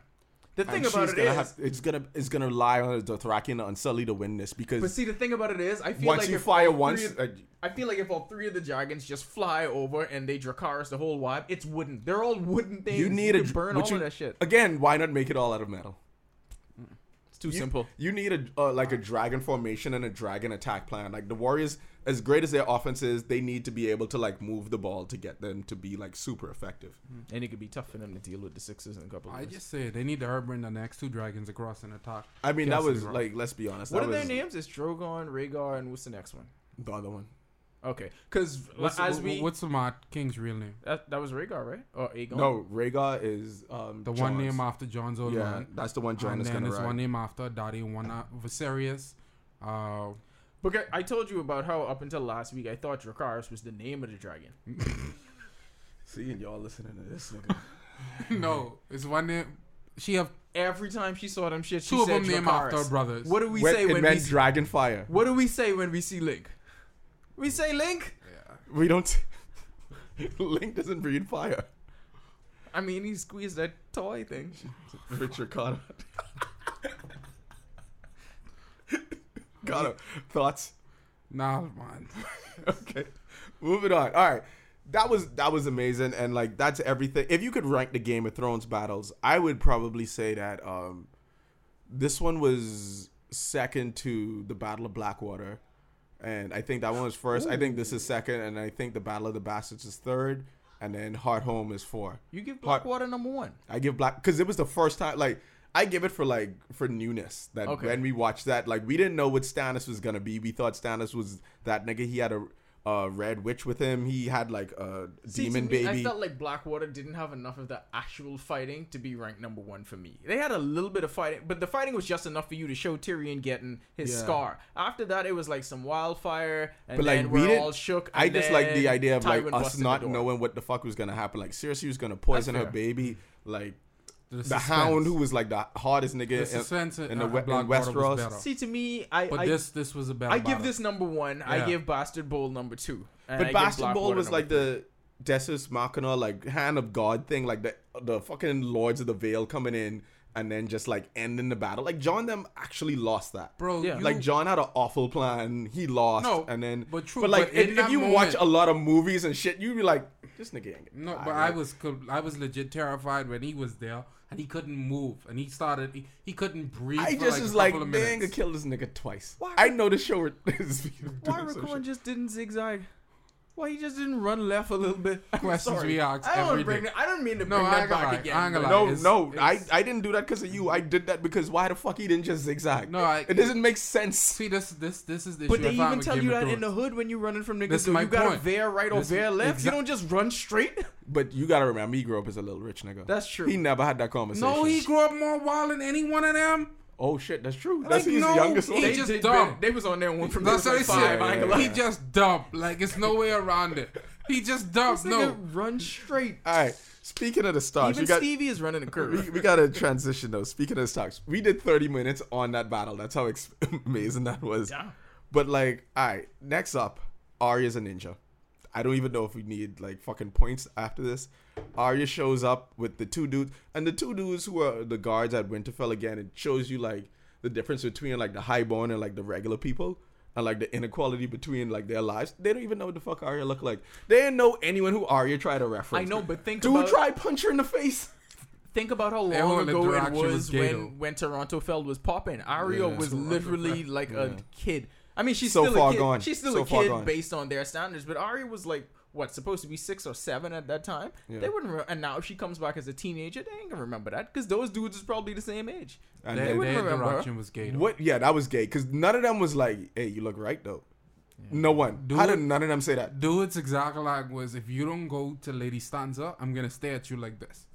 The thing and about it gonna is, have, it's gonna it's gonna lie on the Dothraki and Unsullied to win this because. But see, the thing about it is, I feel once like you fire once, of, uh, I feel like if all three of the dragons just fly over and they Dracarys the whole vibe, it's wooden. They're all wooden things. You need you a burn all you, of that shit. Again, why not make it all out of metal? It's too You- simple. You need a uh, like a dragon formation and a dragon attack plan. Like the Warriors, as great as their offense is, they need to be able to like move the ball to get them to be like super effective. And it could be tough for them to deal with the sixes in a couple of I just said they need to herb bring the next two dragons across and attack. I mean, that was like, let's be honest. What that are their names? It's Drogon, Rhaegal, and what's the next one? The other one. Okay, because What's, as wh- we what's the mod king's real name? that, that was Rhaegar, right? Or Aegon? No, Rhaegar is um, The one name after Jon's old Yeah, man. that's the one Jon and is then gonna there's ride. one name after Daddy, one uh, Viserys. Uh, Because I told you about how up until last week I thought Dracarys was the name of the dragon. See, and y'all listening to this nigga. no, it's one name. She have Every time she saw them shit, she two of said them named Dracarys. after brothers. What do we When- say it when we meant see, dragon fire. What do we say when we see Link? We say Link. Yeah. We don't. Link doesn't breathe fire. I mean, he squeezed that toy thing. Richard Carter. Carter, thoughts? Nah, man. okay, moving on. All right, that was that was amazing, and like that's everything. If you could rank the Game of Thrones battles, I would probably say that um, this one was second to the Battle of Blackwater, and I think that one was first. I think this is second, and I think the Battle of the Bastards is third, and then Hardhome is four. You give Blackwater number one. I give Black because it was the first time. Like I give it for like for newness. That Okay. when we watched that, like we didn't know what Stannis was gonna be. We thought Stannis was that nigga. He had a, a red witch with him. He had like a See, demon me, I felt like Blackwater didn't have enough of the actual fighting to be ranked number one for me. They had a little bit of fighting, but the fighting was just enough for you to show Tyrion getting his Yeah. scar. After that, it was like some wildfire, and But, like, then we all shook. I just like the idea of like us not knowing what the fuck was gonna happen. Like Cersei was gonna poison her baby. Like The, the. Hound, who was like the hardest nigga. the in- suspense in, in the uh, we- in Blackwater Westeros. was. See, to me, I But I, this this was a better. I give battle. this number one. I give Bastard Bowl number two. and I But Bastard Bowl was like three. the Deus ex machina, like hand of God thing, like the the fucking Lords of the Vale coming in and then just like ending the battle. Like Jon them actually lost that. bro. Yeah. you- like Jon had an awful plan, he lost, No, and then but true, But like but if, if you moment- watch a lot of movies and shit, you'd be like, this nigga ain't. No, but? I was I was legit terrified when he was there and he couldn't move, and he started he, he couldn't breathe. I for just like was a like, couple of they ain't minutes. gonna this nigga twice. Why- I know the show is Why doing some Raekwon just didn't zigzag? Why he just didn't run left a little bit? I'm Questions sorry. we ask I don't every bring day. that- I don't mean to No, bring I that ain't gonna back lie. again. I ain't gonna but- lie. No, It's- no, I, it's- I didn't do that because of you. I did that because why the fuck he didn't just zigzag? No, I- it doesn't make sense. See, this this this is the But issue they I found even with tell Game you of that in the Thrones. hood when you're running from niggas. This is though. my you gotta point. veer right or This- veer left. you exa- don't just run straight. But you gotta remember, he grew up as a little rich nigga. That's true. He never had that conversation. No, he grew up more wild than any one of them. Oh shit, that's true. Like, That's he's no, youngest he one. they just did dumb. They was on there one from That's they what like five. I yeah. He just dumb. Like it's no way around it. He just dumb. This No. nigga run straight. All right. Speaking of the Starks, Even we got Stevie is running a curve. we, we got to transition though. Speaking of the stars, we did 30 minutes on that battle. That's how ex- amazing that was. Damn. But like, all right, next up, Arya's a ninja. I don't even know if we need like fucking points after this. Arya shows up with the two dudes, and the two dudes who are the guards at Winterfell again. It shows you like the difference between like the highborn and like the regular people, and like the inequality between like their lives. They don't even know what the fuck Arya look like. They didn't know anyone who Arya tried to reference. I know, but think Dude, about try punch her in the face. think about how long whole ago it was was when when Toronto Feld was popping. Arya Yeah. was Toronto literally Feld. like a kid. I mean, she's So still far a kid. gone. She's still So a kid based on their standards. But Arya was like what supposed to be six or seven at that time. Yeah. They wouldn't. Re- and now if she comes back as a teenager, they ain't gonna remember that because those dudes is probably the same age. And Their, then- wouldn't their remember her. was gay. though. What? Yeah, that was gay because none of them was like, "Hey, you look right though." No one. Dude. How did none of them say that? Dude's exact line was, "If you don't go to Lady Sansa, I'm gonna stare at you like this."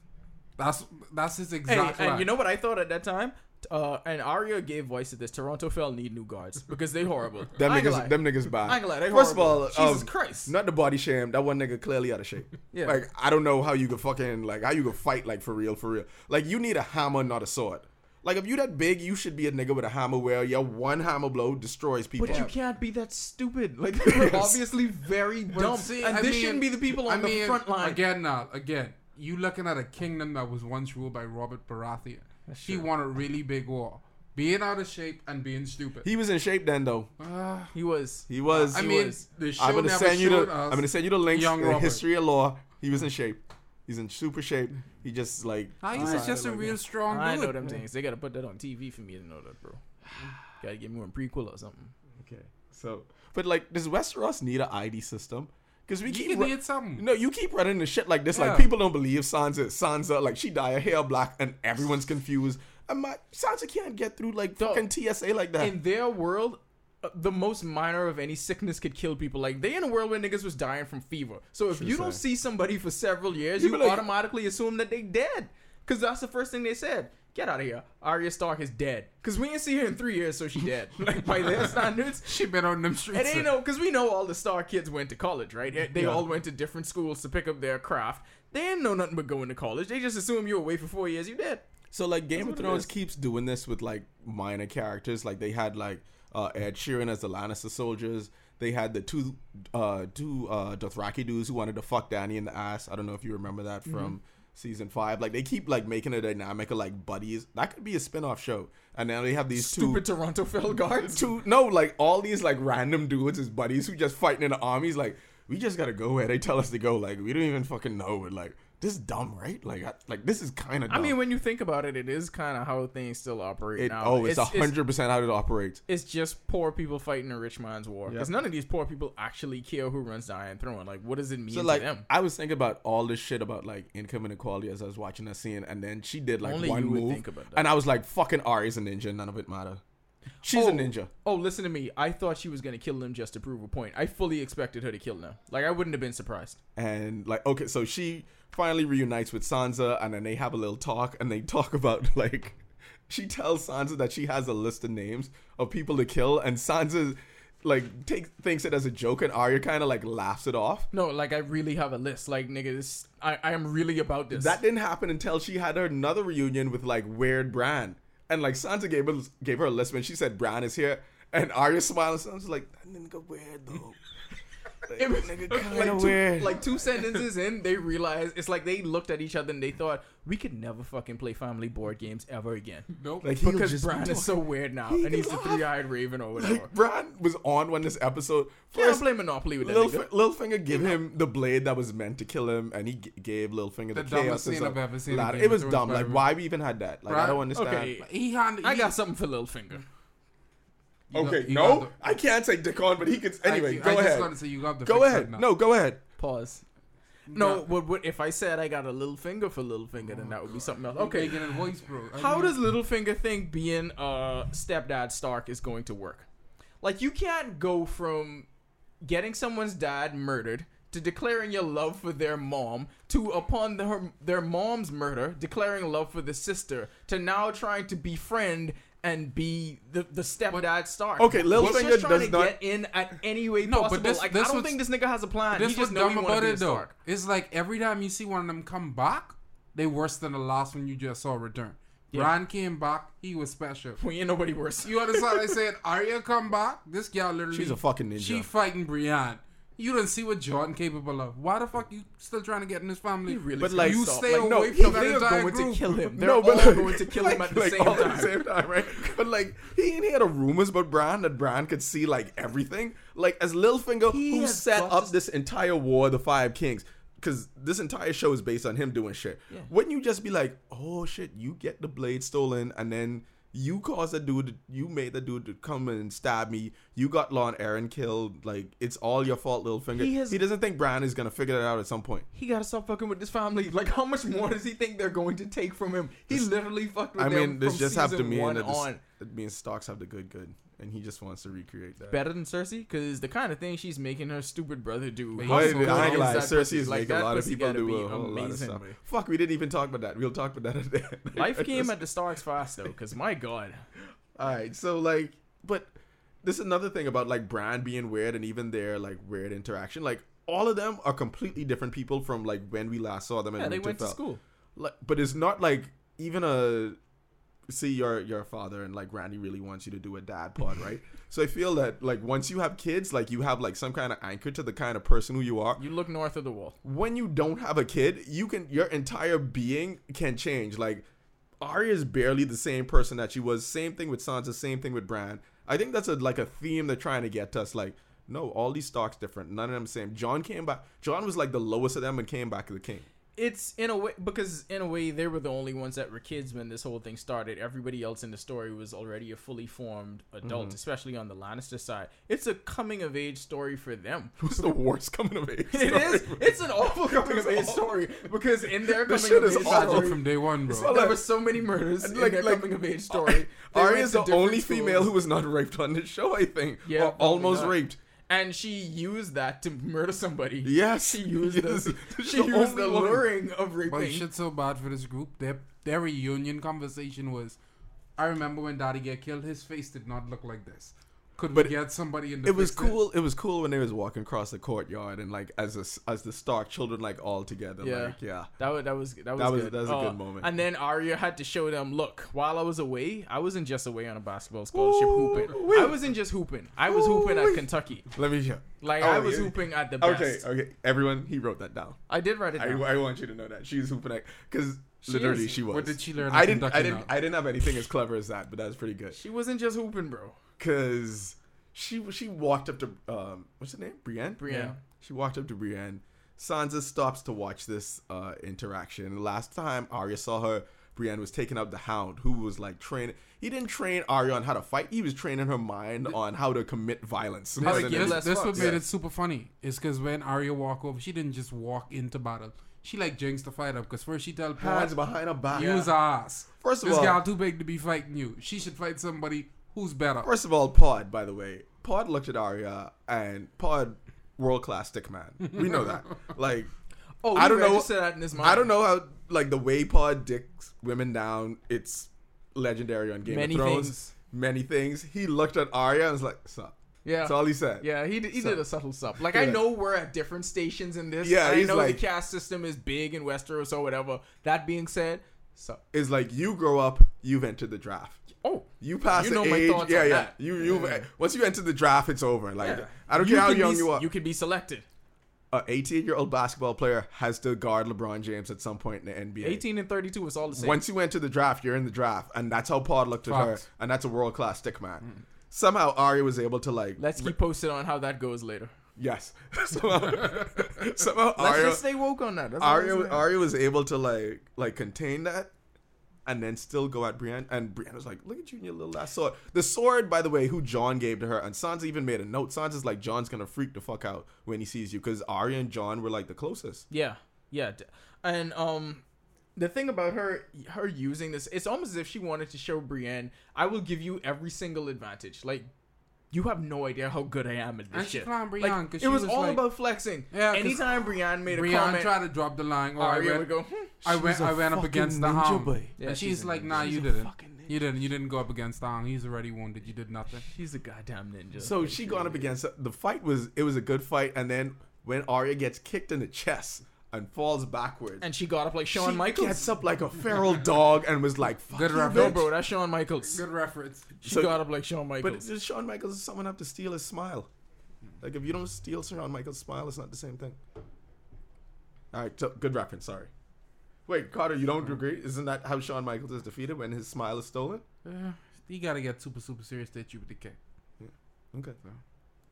That's that's his Hey, exact line. and you know what I thought at that time? Uh, and Arya gave voice to this. Toronto Fell need new guards because they horrible. Them I ain't gonna niggas, lie. them niggas bad. I ain't gonna lie, they First of all, Jesus um, Christ. not the body shame. That one nigga clearly out of shape. Yeah. Like I don't know how you could fucking like how you could fight like for real, for real. Like you need a hammer, not a sword. Like if you that big, you should be a nigga with a hammer where your one hammer blow destroys people. But you can't be that stupid. Like they were obviously very dumb, see, and I this mean- shouldn't be the people on I mean, the front line. Again, now, again, you looking at a kingdom that was once ruled by Robert Baratheon. He true. won a really big war, being out of shape and being stupid. He was in shape then though. Ah, He was. He was. I He mean, was. the show I'm gonna never send you showed the. us I'm gonna send you the links. young The Robert. history of law. He was in shape. He's in super shape. He just like. How he decided was just a like real that. strong I know dude. them things. They gotta put that on TV for me to know that, bro. gotta give me one prequel or something. Okay, so but like, does Westeros need an ID system? Because we You keep ru- something. no, you keep running the shit like this. Yeah. Like people don't believe Sansa. Sansa, like she dye her hair black, and everyone's confused. And my Sansa can't get through like Dog. fucking TSA like that. In their world, uh, the most minor of any sickness could kill people. Like they in a world where niggas was dying from fever. So if True you don't see somebody for several years, You you, like- automatically assume that they dead. Cause that's the first thing they said. Get out of here. Arya Stark is dead. Cause we ain't see her in three years, so she dead. like by their standards. She been on them streets. It ain't no, cause we know all the Stark kids went to college, right? They they Yeah. all went to different schools to pick up their craft. They didn't know nothing but going to college. They just assume you were away for four years, you dead. So like Game of Thrones keeps doing this with like minor characters. Like they had like uh, Ed Sheeran as the Lannister soldiers. They had the two uh, two uh, Dothraki dudes who wanted to fuck Dany in the ass. I don't know if you remember that Mm-hmm. Season five. Like they keep like making a dynamic of like buddies. That could be a spin off show. And now they have these Stupid two. Toronto Fell guards. Two no, like all these like random dudes as buddies who just fighting in the armies. Like we just gotta go where they tell us to go. Like we don't even fucking know. But like this is dumb, right? Like I, like this is kind of. I mean, when you think about it, it is kind of how things still operate It, now. oh, it's a hundred percent how it operates. it's just poor people fighting a rich man's war. Yep. Because none of these poor people actually care who runs the Iron Throne. Like, what does it mean So to like, them? I was thinking about all this shit about like income inequality as I was watching that scene, and then she did like Only one you would move, think about that. and I was like, "Fucking Arya's a ninja. None of it matter. She's Oh. a ninja." Oh, listen to me. I thought she was gonna kill him just to prove a point. I fully expected her to kill him. Like, I wouldn't have been surprised. And like, okay, so she finally reunites with Sansa, and then they have a little talk, and they talk about like, she tells Sansa that she has a list of names of people to kill, and Sansa like takes thinks it as a joke, and Arya kind of like laughs it off. No, like I really have a list. Like, nigga, this, I, I am really about this. That didn't happen until she had another reunion with like weird Bran, and like Sansa gave gave her a list when she said Bran is here, and Arya smiled. And Sansa's like, that nigga weird though. It was Nigga, like, two, weird. like two sentences in, they realized it's like they looked at each other and they thought we could never fucking play family board games ever again Nope. Like because just Bran is so weird now He and he's the three-eyed raven or whatever. Like Bran was on when this episode Can't first. play Monopoly with that Little, Littlefinger give him the blade that was meant to kill him, and he g- gave Littlefinger the, The chaos. dumbest and scene. I've ever seen in Lad, Game it was dumb. Like, why we even had that? Like, I don't understand. Okay, He had. I got something for Littlefinger. You Okay, you no, the- I can't say Dick on, but he could. Anyway, I, go I ahead. just gotta say you got the Go ahead. No, go ahead. Pause. No, what, what if I said I got a little finger for little Littlefinger, then that would be oh, something else. You're Okay, making it voice, bro. I How mean, does Littlefinger think being a stepdad Stark is going to work? Like, you can't go from getting someone's dad murdered to declaring your love for their mom to upon their their mom's murder declaring love for the sister to now trying to befriend and be the the stepdad Stark. Okay, He's Littlefinger just trying does to not- get in at any way No, but possible. this- like, this I don't think this nigga has a plan. This he was just know dumb wanna about be a it though. Stark. It's like every time you see one of them come back, they worse than the last one you just saw return. Yeah. Bran came back, he was special. We ain't nobody worse. You understand? I said Arya come back. This girl literally. She's a fucking ninja. She fighting Brienne. You didn't see what Jordan capable of. Why the fuck you still trying to get in his family? He really But, like- you stop. stay Like, no, away he- from that entire going group. to kill him. They're no, but all like, going to kill him like- at the like, same all time. At the same time, right? But like he ain't hear the rumors about Bran that Bran could see like everything. Like as Littlefinger, He who set up to- this entire war, the Five Kings. Because this entire show is based on him doing shit. Yeah. Wouldn't you just be like, oh shit, you get the blade stolen, and then you caused the dude, you made the dude to come and stab me. You got Jon Arryn killed. Like it's all your fault, Littlefinger. He He, has- doesn't think Bran is gonna figure it out at some point. He gotta stop fucking with this family. Like, how much more does he think they're going to take from him? He literally fucked with I mean, this just have to mean one on. this, means Starks have the good good, and he just wants to recreate that. Better than Cersei, because the kind of thing she's making her stupid brother do. But how he's Boy, so good I ain't is gonna lie, Cersei is Like, making a lot of pussy people do be a whole lot of amazing, stuff. Fuck, we didn't even talk about that. We'll talk about that at the end. Life came at the Starks fast though, because my god, All right, so like, but this is another thing about like Bran being weird and even their like weird interaction. Like all of them are completely different people from like when we last saw them in yeah, they went to school. Like, but it's not like even a see your your father and like Randy really wants you to do a dad pod, right? so I feel that like once you have kids, like you have like some kind of anchor to the kind of person who you are. You look north of the wall. When you don't have a kid, you can your entire being can change. Like Arya is barely the same person that she was. Same thing with Sansa. Same thing with Bran. I think that's a like a theme they're trying to get to us. Like, no, all these Starks different. None of them same. Jon came back. Jon was like the lowest of them and came back to the king. It's in a way because in a way they were the only ones that were kids when this whole thing started. Everybody else in the story was already a fully formed adult, Mm-hmm. especially on the Lannister side. It's a coming of age story for them. Who's the worst coming of age? It story? is. It's an awful coming of age story because in their coming shit of is age awful. story, from day one, bro. There were so many murders And, in like- their like, coming of age story. Arya is the only female who was not raped on this show, I think. Yeah, almost not. raped. And she used that to murder somebody. Yes. She used Yes. the she the used only the woman. luring of But raping. shit's so bad for this group. Their their reunion conversation was, I remember when Daddy get killed, his face did not look like this. Could But we get somebody in the? It was cool. It was cool when they was walking across the courtyard and like as a, as the Stark children like all together. Yeah. Like yeah. That was that was that was That was- good. that was a Uh, good moment. And then Arya had to show them, look, while I was away, I wasn't just away on a basketball scholarship hooping. Ooh-wee. I wasn't just hooping. I was hooping at Ooh-wee. Kentucky. Let me hear. Like Oh, I was yeah. hooping at the best. Okay. Okay. Everyone, he wrote that down. I did write it I, down. I want you to know that she's hooping at because She literally is. she was. What did she learn? I didn't. I didn't. now? I didn't have anything as clever as that, but that was pretty good. she wasn't just hooping, bro. Cause she she walked up to um what's her name Brienne. Brienne. She walked up to Brienne. Sansa stops to watch this uh, interaction. Last time Arya saw her, Brienne was taking up the Hound, who was like training. He didn't train Arya on how to fight. He was training her mind on how to commit violence. How more to than give This what made Yeah. it super funny. Is because when Arya walk over, she didn't just walk into battle. She like jinxed the fight up. Because first she tell Hands behind her back. use her ass. First of all. This all, girl too big to be fighting you. She should fight somebody who's better. First of all, Pod, by the way, Pod looked at Arya and Pod, world class stick man. We know that. Like, Oh, I don't know- registered that in his mind. I don't know how, like, the way Pod dicks women down, it's legendary on Game Many of Thrones. things. Many things. He looked at Arya and was like, sup. Yeah. That's all he said. Yeah, he did, he did a subtle sup. Like I know we're at different stations in this. Yeah, I know like- the caste system is big in Westeros or whatever. That being said, sup. It's like, you grow up, you've entered the draft. Oh, You pass You the know my age, yeah, yeah. that. You you once you enter the draft, it's over. Like yeah. I don't care how young be, you are. You can be selected. a 18 year old basketball player has to guard LeBron James at some point in the NBA. 18 and 32 is all the same. Once you enter the draft, you're in the draft, and that's how Pod looked at her, and that's a world class stick man. Mm. Somehow Ari was able to like Let's keep posted on how that goes later. yes. somehow somehow Let's just stay woke on that. That's all I'm Arya saying. Arya was able to like like contain that. And then still go at Brienne, and Brienne was like, "Look at you and your little ass sword." The sword, by the way, who Jon gave to her, and Sansa even made a note. Sansa's like, "Jon's gonna freak the fuck out when he sees you," because Arya and Jon were like the closest. Yeah, yeah, and um, the thing about her, her using this, it's almost as if she wanted to show Brienne, I will give you every single advantage. Like, you have no idea how good I am at this And she shit. clowned Brienne like, 'cause it was, was all like- about flexing. Yeah, 'cause Anytime Brienne made a Brienne comment, tried to drop the line, or I went, would go, hmm. I went, She's a I went up against the ninja hound, boy. Yeah, and she's she's a like. Nah, She's you didn't. You didn't. You didn't go up against the hound. He's already wounded. You did nothing. She's a goddamn ninja. So she gone up against the fight was it was a good fight, and then when Arya gets kicked in the chest and falls backwards, and she got up like Shawn she Michaels. gets up like a feral dog and was like, "Fuck Good you, reference. no, bro, that's Shawn Michaels. Good reference. She So- got up like Shawn Michaels. But Michaels. does Shawn Michaels someone have to steal his smile? Like if you don't steal Shawn Michaels' smile, it's not the same thing. All right, so good reference. Sorry. Wait, Carter, you don't agree? Isn't that how Shawn Michaels is defeated when his smile is stolen? Yeah, you gotta get super, super serious to hit you with the kick. Okay. So.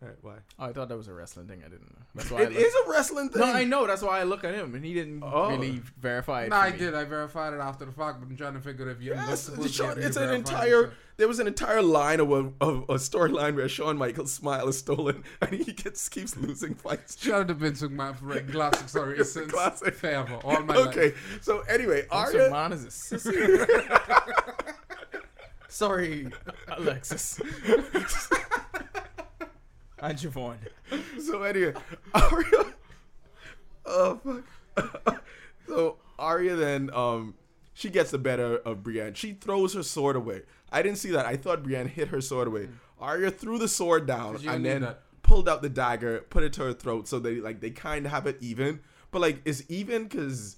All right, why? oh, I thought that was a wrestling thing. I didn't know. That's why. I It looked- is a wrestling thing. No, I know. That's why I look at him, and he didn't Oh. really verify it. No, for I me. did. I verified it after the fact, but I'm trying to figure if you're Yes, supposed to it's an verifying entire. shit. There was an entire line of a, of a storyline where Shawn Michaels' smile is stolen, and he gets keeps losing fights. Shout out to Vince McMahon for writing classic stories It's since classic. forever, all my life. Okay, so anyway, Vince Arya. McMahon is a sissy. Sorry, Alexis. And Javon. So anyway, Arya. Oh fuck. so Arya then um she gets the better of Brienne. She throws her sword away. I didn't see that. I thought Brienne hit her sword away. Arya threw the sword down and then that. pulled out the dagger, put it to her throat. So they like they kind of have it even. But like it's even because.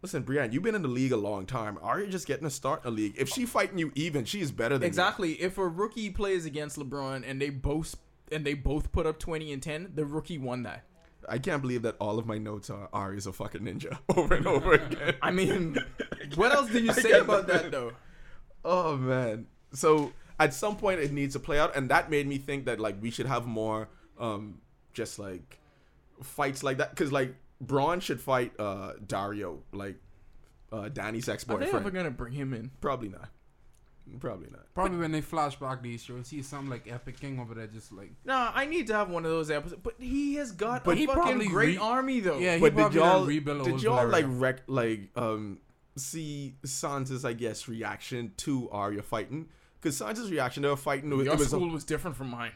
Listen, Brienne, you've been in the league a long time. Arya just getting a start in the league. If she fighting you even, she is better than you. Exactly. If a rookie plays against LeBron and they both and they both put up twenty and ten, the rookie won that. I can't believe that all of my notes are Arya's a fucking ninja over and over again. I mean, what else did you say about that. though? Oh man. So at some point it needs to play out, and that made me think that like we should have more, um, just like fights like that, because like Bronn should fight uh Daario, like uh Dany's ex boyfriend. Are they ever gonna bring him in? Probably not. Probably not. Probably when they flash back these shows, see something like Epic King over there, just like Nah, I need to have one of those episodes. But he has got But a he fucking great re- army though. yeah. He But did probably y'all rebuild did y'all like Valeria. rec like um see Sansa's I guess reaction to Arya fighting? Because Sansa's reaction to her fighting Your it was school was different from mine.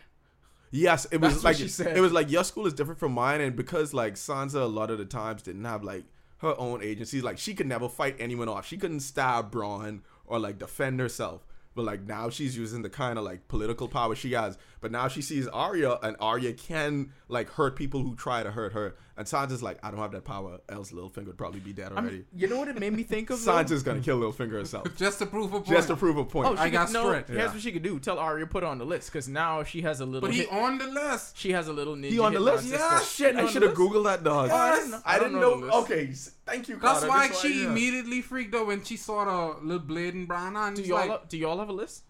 Yes, it That's was what like she said. it was like your school is different from mine, and because like Sansa a lot of the times didn't have like her own agency, like she could never fight anyone off. She couldn't stab Bronn or like defend herself. But like now she's using the kind of like political power she has. But now she sees Arya, and Arya can like hurt people who try to hurt her. And Sansa's like, I don't have that power. Else Littlefinger would probably be dead I'm- already. you know what it made me think of? though? Sansa's gonna kill Littlefinger herself just to prove a point. just to prove a point. Oh, she I could, got no. straight. Here's Yeah. what she could do: tell Arya put her on the list because now she has a little. but he hit- on the list. she has a little ninja. he on the list? Yeah, shit. I should have googled that, dog. Oh, I didn't know- I I didn't don't know. know. Okay, thank you. That's why This she yeah. immediately freaked out when she saw the little blade in Bran on. Do y'all like, do y'all have a list?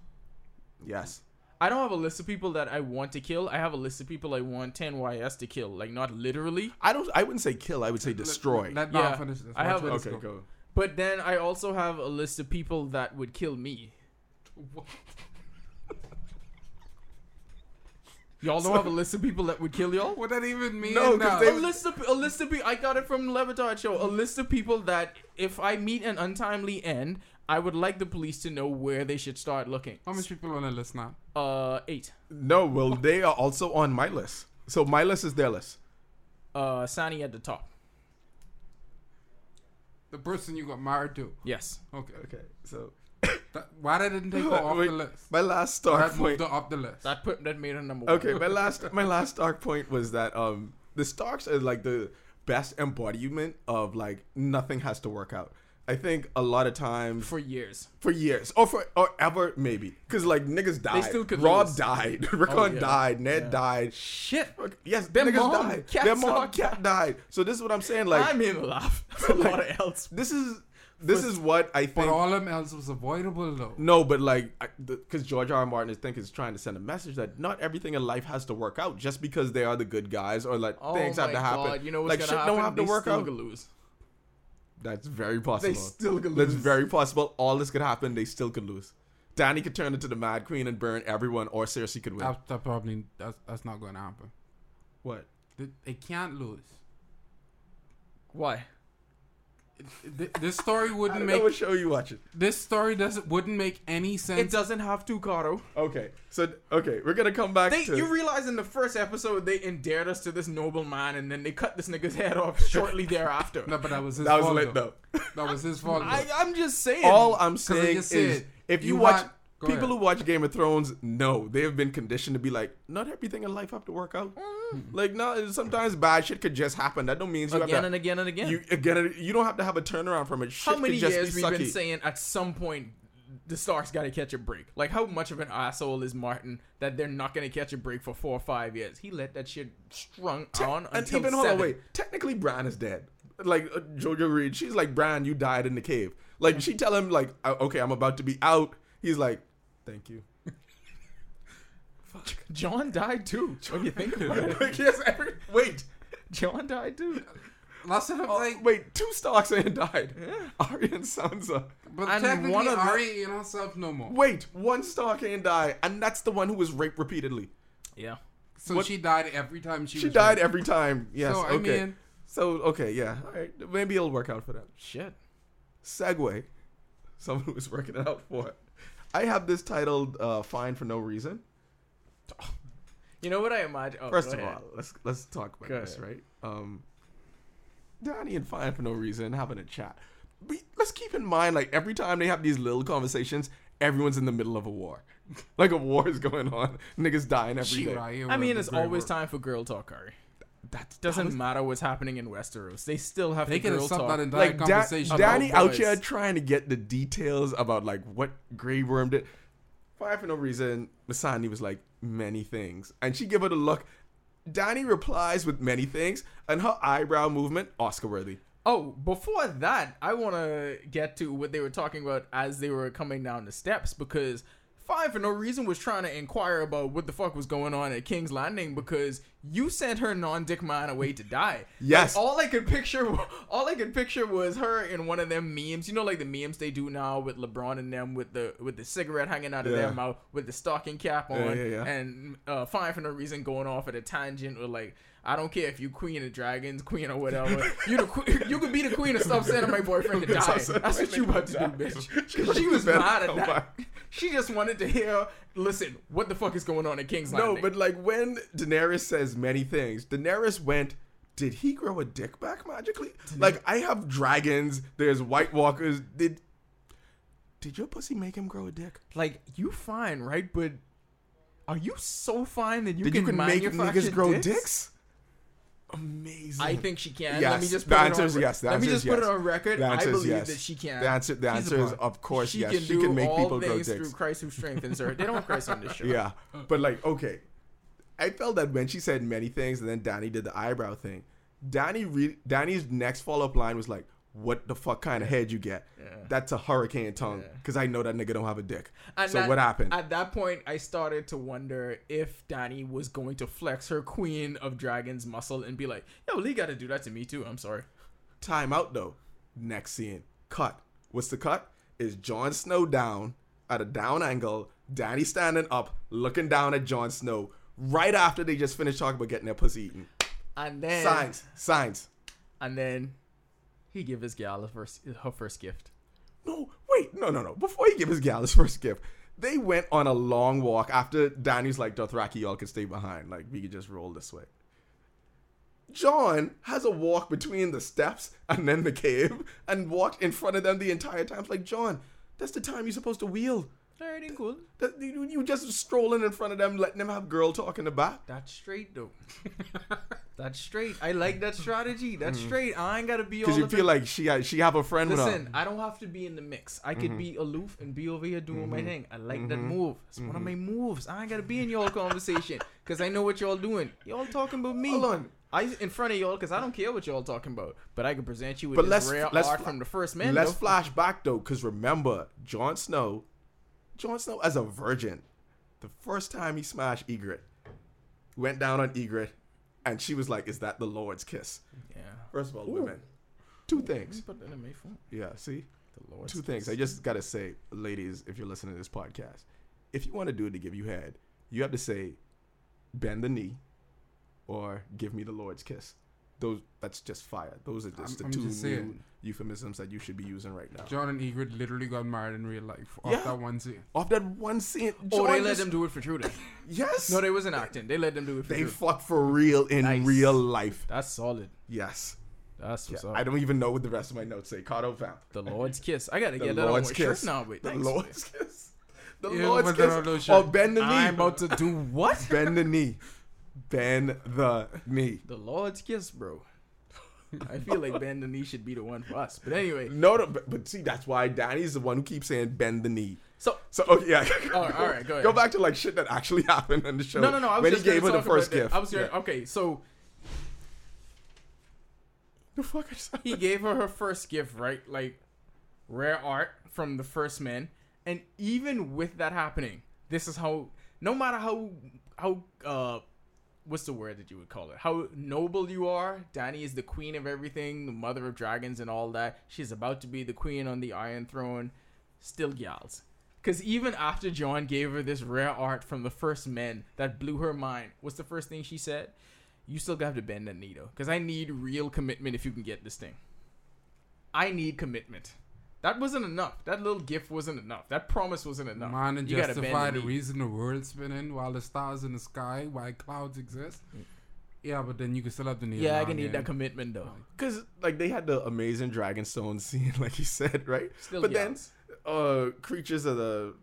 Yes. I don't have a list of people that I want to kill. I have a list of people I want 10YS to kill. Like not literally, I don't. I wouldn't say kill. I would say destroy. Let, let Yeah, Bran finish this. I have- where this okay, go. go. but then I also have a list of people that would kill me. What? Y'all don't have a list of people that would kill y'all? What that even mean? No, 'cause now? they A list of a list of people. I got it from Le Batard show. A list of people that if I meet an untimely end, I would like the police to know where they should start looking. How many people on the list now? Uh, eight. No, well, they are also on my list. So my list is their list. Uh, Sani at the top. The person you got married to. Yes. Okay. Okay, so That, why they didn't take her off Wait, the list? my last start That point. moved her up the list. That put that made her number one. Okay, my last my last dark point was that um the Starks are like the best embodiment of like nothing has to work out. I think a lot of times for years. for years or for or ever maybe because like niggas died. They still could Rob lose. died. Rickon Oh, yeah. died. Ned Yeah. died. Shit. Yes, Their niggas mom, died. Cat Their mom, cat died. So this is what I'm saying. Like I made me laugh. That's a lot of else. this is this is what I But think. all them else was avoidable though. no, but like, because George R. R. Martin, I think, is trying to send a message that not everything in life has to work out just because they are the good guys or like Oh things have to happen. god! You know what's like gonna shit happen? don't have to They work still out. lose. That's very possible. They still could lose. That's very possible. All this could happen. They still could lose. Dany could turn into the Mad Queen and burn everyone, or Cersei could win. That, that probably that's, that's not going to happen. what? They, they can't lose. Why? Th- This story wouldn't don't know make what show you watching. this story doesn't wouldn't make any sense. It doesn't have to, Caro. Okay, so okay, we're gonna come back They, to. you realize in the first episode they endeared us to this noble man, and then they cut this nigga's head off shortly thereafter. No, but that was his that was fault. lit though. though. That was his fault. I, I'm just saying. All I'm I saying is, said, if you, you watch had- go people ahead. who watch Game of Thrones, know they have been conditioned to be like, not everything in life have to work out. Like, no, sometimes bad shit could just happen. That don't mean you again have to, and again and again. You again, you don't have to have a turnaround from it. Shit how many years be we've been saying at some point the Starks got to catch a break? Like how much of an asshole is Martin that they're not going to catch a break for four or five years? He let that shit strung Te- on and until even hold on, seven. wait. Technically, Bran is dead. Like uh, Jojo Reed, she's like, Bran, you died in the cave. Like she tell him, like, uh, okay, I'm about to be out. He's like, thank you. Fuck. Jon died too. When you think about it, like, yes, every, wait, Jon died too. Last time, oh, like, wait, two Starks and died. Arya and Sansa. but and technically, one of the- Arya ain't herself no more. Wait, one Stark ain't die, and that's the one who was raped repeatedly. Yeah. So what- she died every time she. She was died raped. every time. Yes. So I okay. mean, so okay, yeah. All right. Maybe it'll work out for them. Shit. Segue. Someone who was working it out for. I have this titled uh, "Fine for No Reason." You know what I imagine? Oh, First of ahead. all, let's let's talk about Go this, ahead. right? Um, Donnie and Fine for no reason having a chat. But let's keep in mind, like every time they have these little conversations, everyone's in the middle of a war. like a war is going on. Niggas dying every she day. I mean, it's always word. time for girl talk, Curry. That Doesn't was- matter what's happening in Westeros. They still have They to girl talk. that entire like da- Dany out here trying to get the details about like what Grey Worm did. Fine for no reason. Masani was like many things, and she give her a look. Dany replies with many things, and her eyebrow movement Oscar worthy. Oh, before that, I want to get to what they were talking about as they were coming down the steps because Fine for no reason was trying to inquire about what the fuck was going on at King's Landing because you sent her non-dick man away to die. Yes. Like, all I could picture, all I could picture was her in one of them memes. You know, like the memes they do now with LeBron and them with the with the cigarette hanging out of Yeah. their mouth with the stocking cap on, Yeah, yeah, and uh, Fine for no reason going off at a tangent or like. I don't care if you queen of dragons, queen or whatever. You the you could be the queen of stop sending my boyfriend to die. That's what you about to do, bitch. 'Cause she was mad at that. She just wanted to hear, listen, what the fuck is going on in King's Landing? No, but like when Daenerys says many things, Daenerys went. Did he grow a dick back magically? Like I have dragons. There's White Walkers. Did did your pussy make him grow a dick? like you fine, right? But are you so fine that you Did can you can make niggas grow dicks? dicks? Amazing. I think she can. Yes. Let me just The put answer it is on, yes. The Let me just put yes. it on record. The I answer is believe yes. that she can. the answer. The answer is of course she yes. can she can make all people things dicks. through Christ who strengthens her. They don't have Christ on this show. Yeah, but like okay, I felt that when she said many things, and then Dany did the eyebrow thing. Dany, re- Dany's next follow up line was like, "What the fuck kind of head you get? Yeah. That's a hurricane tongue, because I know that nigga don't have a dick." And so that- what happened? At that point, I started to wonder if Dany was going to flex her Queen of Dragons muscle and be like, "Yo, Lee got to do that to me too." I'm sorry. Time out though. Next scene, cut. What's the cut? Is Jon Snow down at a down angle? Dany standing up, looking down at Jon Snow. Right after they just finished talking about getting their pussy eaten. And then Signs, signs. And then he give his gal her first, her first gift. No, wait, no, no, no. Before he give his gal his first gift, they went on a long walk after Dany's like, Dothraki, y'all can stay behind. Like, we could just roll this way. Jon has a walk between the steps and then the cave and walked in front of them the entire time. It's like, Jon, that's the time you're supposed to wheel. Alright, cool. That, you, you just strolling in front of them, letting them have girl talk in the back. That's straight though. That's straight. I like that strategy. That's mm. straight. I ain't gotta be all. Because you feel in- like she she have a friend with Listen. I don't have to be in the mix. I could mm-hmm. be aloof and be over here doing my mm-hmm. thing. I like that Mhm. move. It's one of my mm-hmm. moves. I ain't gotta be in y'all conversation because I know what y'all doing. Y'all talking about me. Hold on. I in front of y'all because I don't care what y'all talking about. But I can present you with But this let's- rare let's art fla- from the first man. Let's though. flash back though, because remember, Jon Snow, Jon Snow as a virgin, the first time he smashed Ygritte, went down on Ygritte, and she was like, "Is that the Lord's kiss?" Yeah. First of all, women, two things. Put that in phone. Yeah, see, The Lord's two things. I just gotta say, ladies, if you're listening to this podcast, if you want to do it to give you head, you have to say, "Bend the knee," or "Give me the Lord's kiss." Those that's just fire. Those are just I'm- the I'm two just new euphemisms that you should be using right now. Jon and Ygritte literally got married in real life off Yeah. that one scene. Off that one scene, Oh, Jon they let them do it for true. Yes. No, they wasn't acting. They let them do it for they true. fuck for real in Nice. real life. That's solid. Yes. That's Yeah, up. I don't even know what the rest of my notes say. Cardo found. The Lord's kiss. I gotta The get that Lord's on my kiss. shirt now. But The thanks. Lord's kiss. The Yeah, Lord's put that on kiss. those oh, Or bend the knee. I'm about to do what? bend the knee. Bend the knee. The Lord's kiss, bro. I feel like bend the knee should be the one for us. But anyway, No, no but, but see, that's why Dany's the one who keeps saying bend the knee. so So okay, yeah. All right, all right, go ahead. Go back to like shit that actually happened on the show. no, no, no. I was when just he gave her the first gift. I was Yeah. okay. So The fuck he gave her her first gift, right? Like rare art from the first man, and even with that happening, this is how. No matter how how uh, what's the word that you would call it? How noble you are. Dany is the queen of everything, the mother of dragons, and all that. She's about to be the queen on the Iron Throne. Still gals. Because even after Jon gave her this rare art from the first men that blew her mind, what's the first thing she said? You still got to bend that needle. Because I need real commitment if you can get this thing. I need commitment. That wasn't enough. That little gift wasn't enough. That promise wasn't enough. Man, and You gotta bend justify the the reason the world's spinning while the stars in the sky, why clouds exist. Yeah, but then you can still have the knee. Yeah, I can need that commitment, though. Because like they had the amazing Dragonstone scene, like you said, right? Still but gals. then uh creatures of the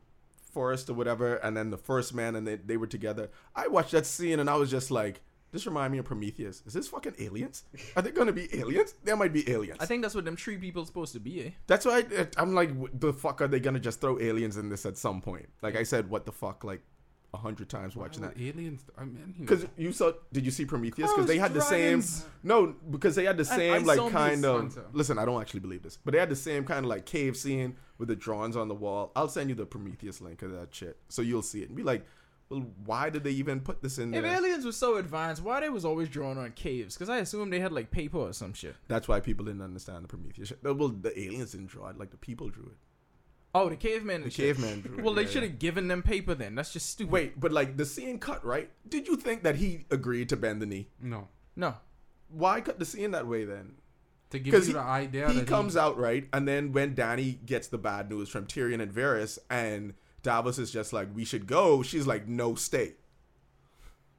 forest or whatever, and then the first man and they, they were together. I watched that scene and I was just like, this remind me of Prometheus. Is this fucking aliens? Are they gonna be aliens? There might be aliens. I think that's what them tree people supposed to be, eh? That's why I, I'm like, what the fuck are they gonna just throw aliens in this at some point? Like I said, what the fuck, like a hundred times watching that. aliens. I mean, Because you saw, did you see Prometheus? Because Oh, they had the same. No, because they had the same like kind of. Hunter. Listen, I don't actually believe this, but they had the same kind of like cave scene with the drawings on the wall. I'll send you the Prometheus link of that shit, so you'll see it and be like, well, why did they even put this in there? If aliens were so advanced, why they was always drawing on caves? Because I assume they had like paper or some shit. That's why people didn't understand the Prometheus. Shit. Well, the aliens didn't draw it, like the people drew it. Oh, the cavemen. The and caveman drew it. Well, they yeah, yeah. should have given them paper then. That's just stupid. Wait, but like the scene cut right? Did you think that he agreed to bend the knee? no. No. Why cut the scene that way then? To give you he, the idea he that comes out right, and then when Dany gets the bad news from Tyrion and Varys, and Davos is just like, "We should go," she's like, "No, stay."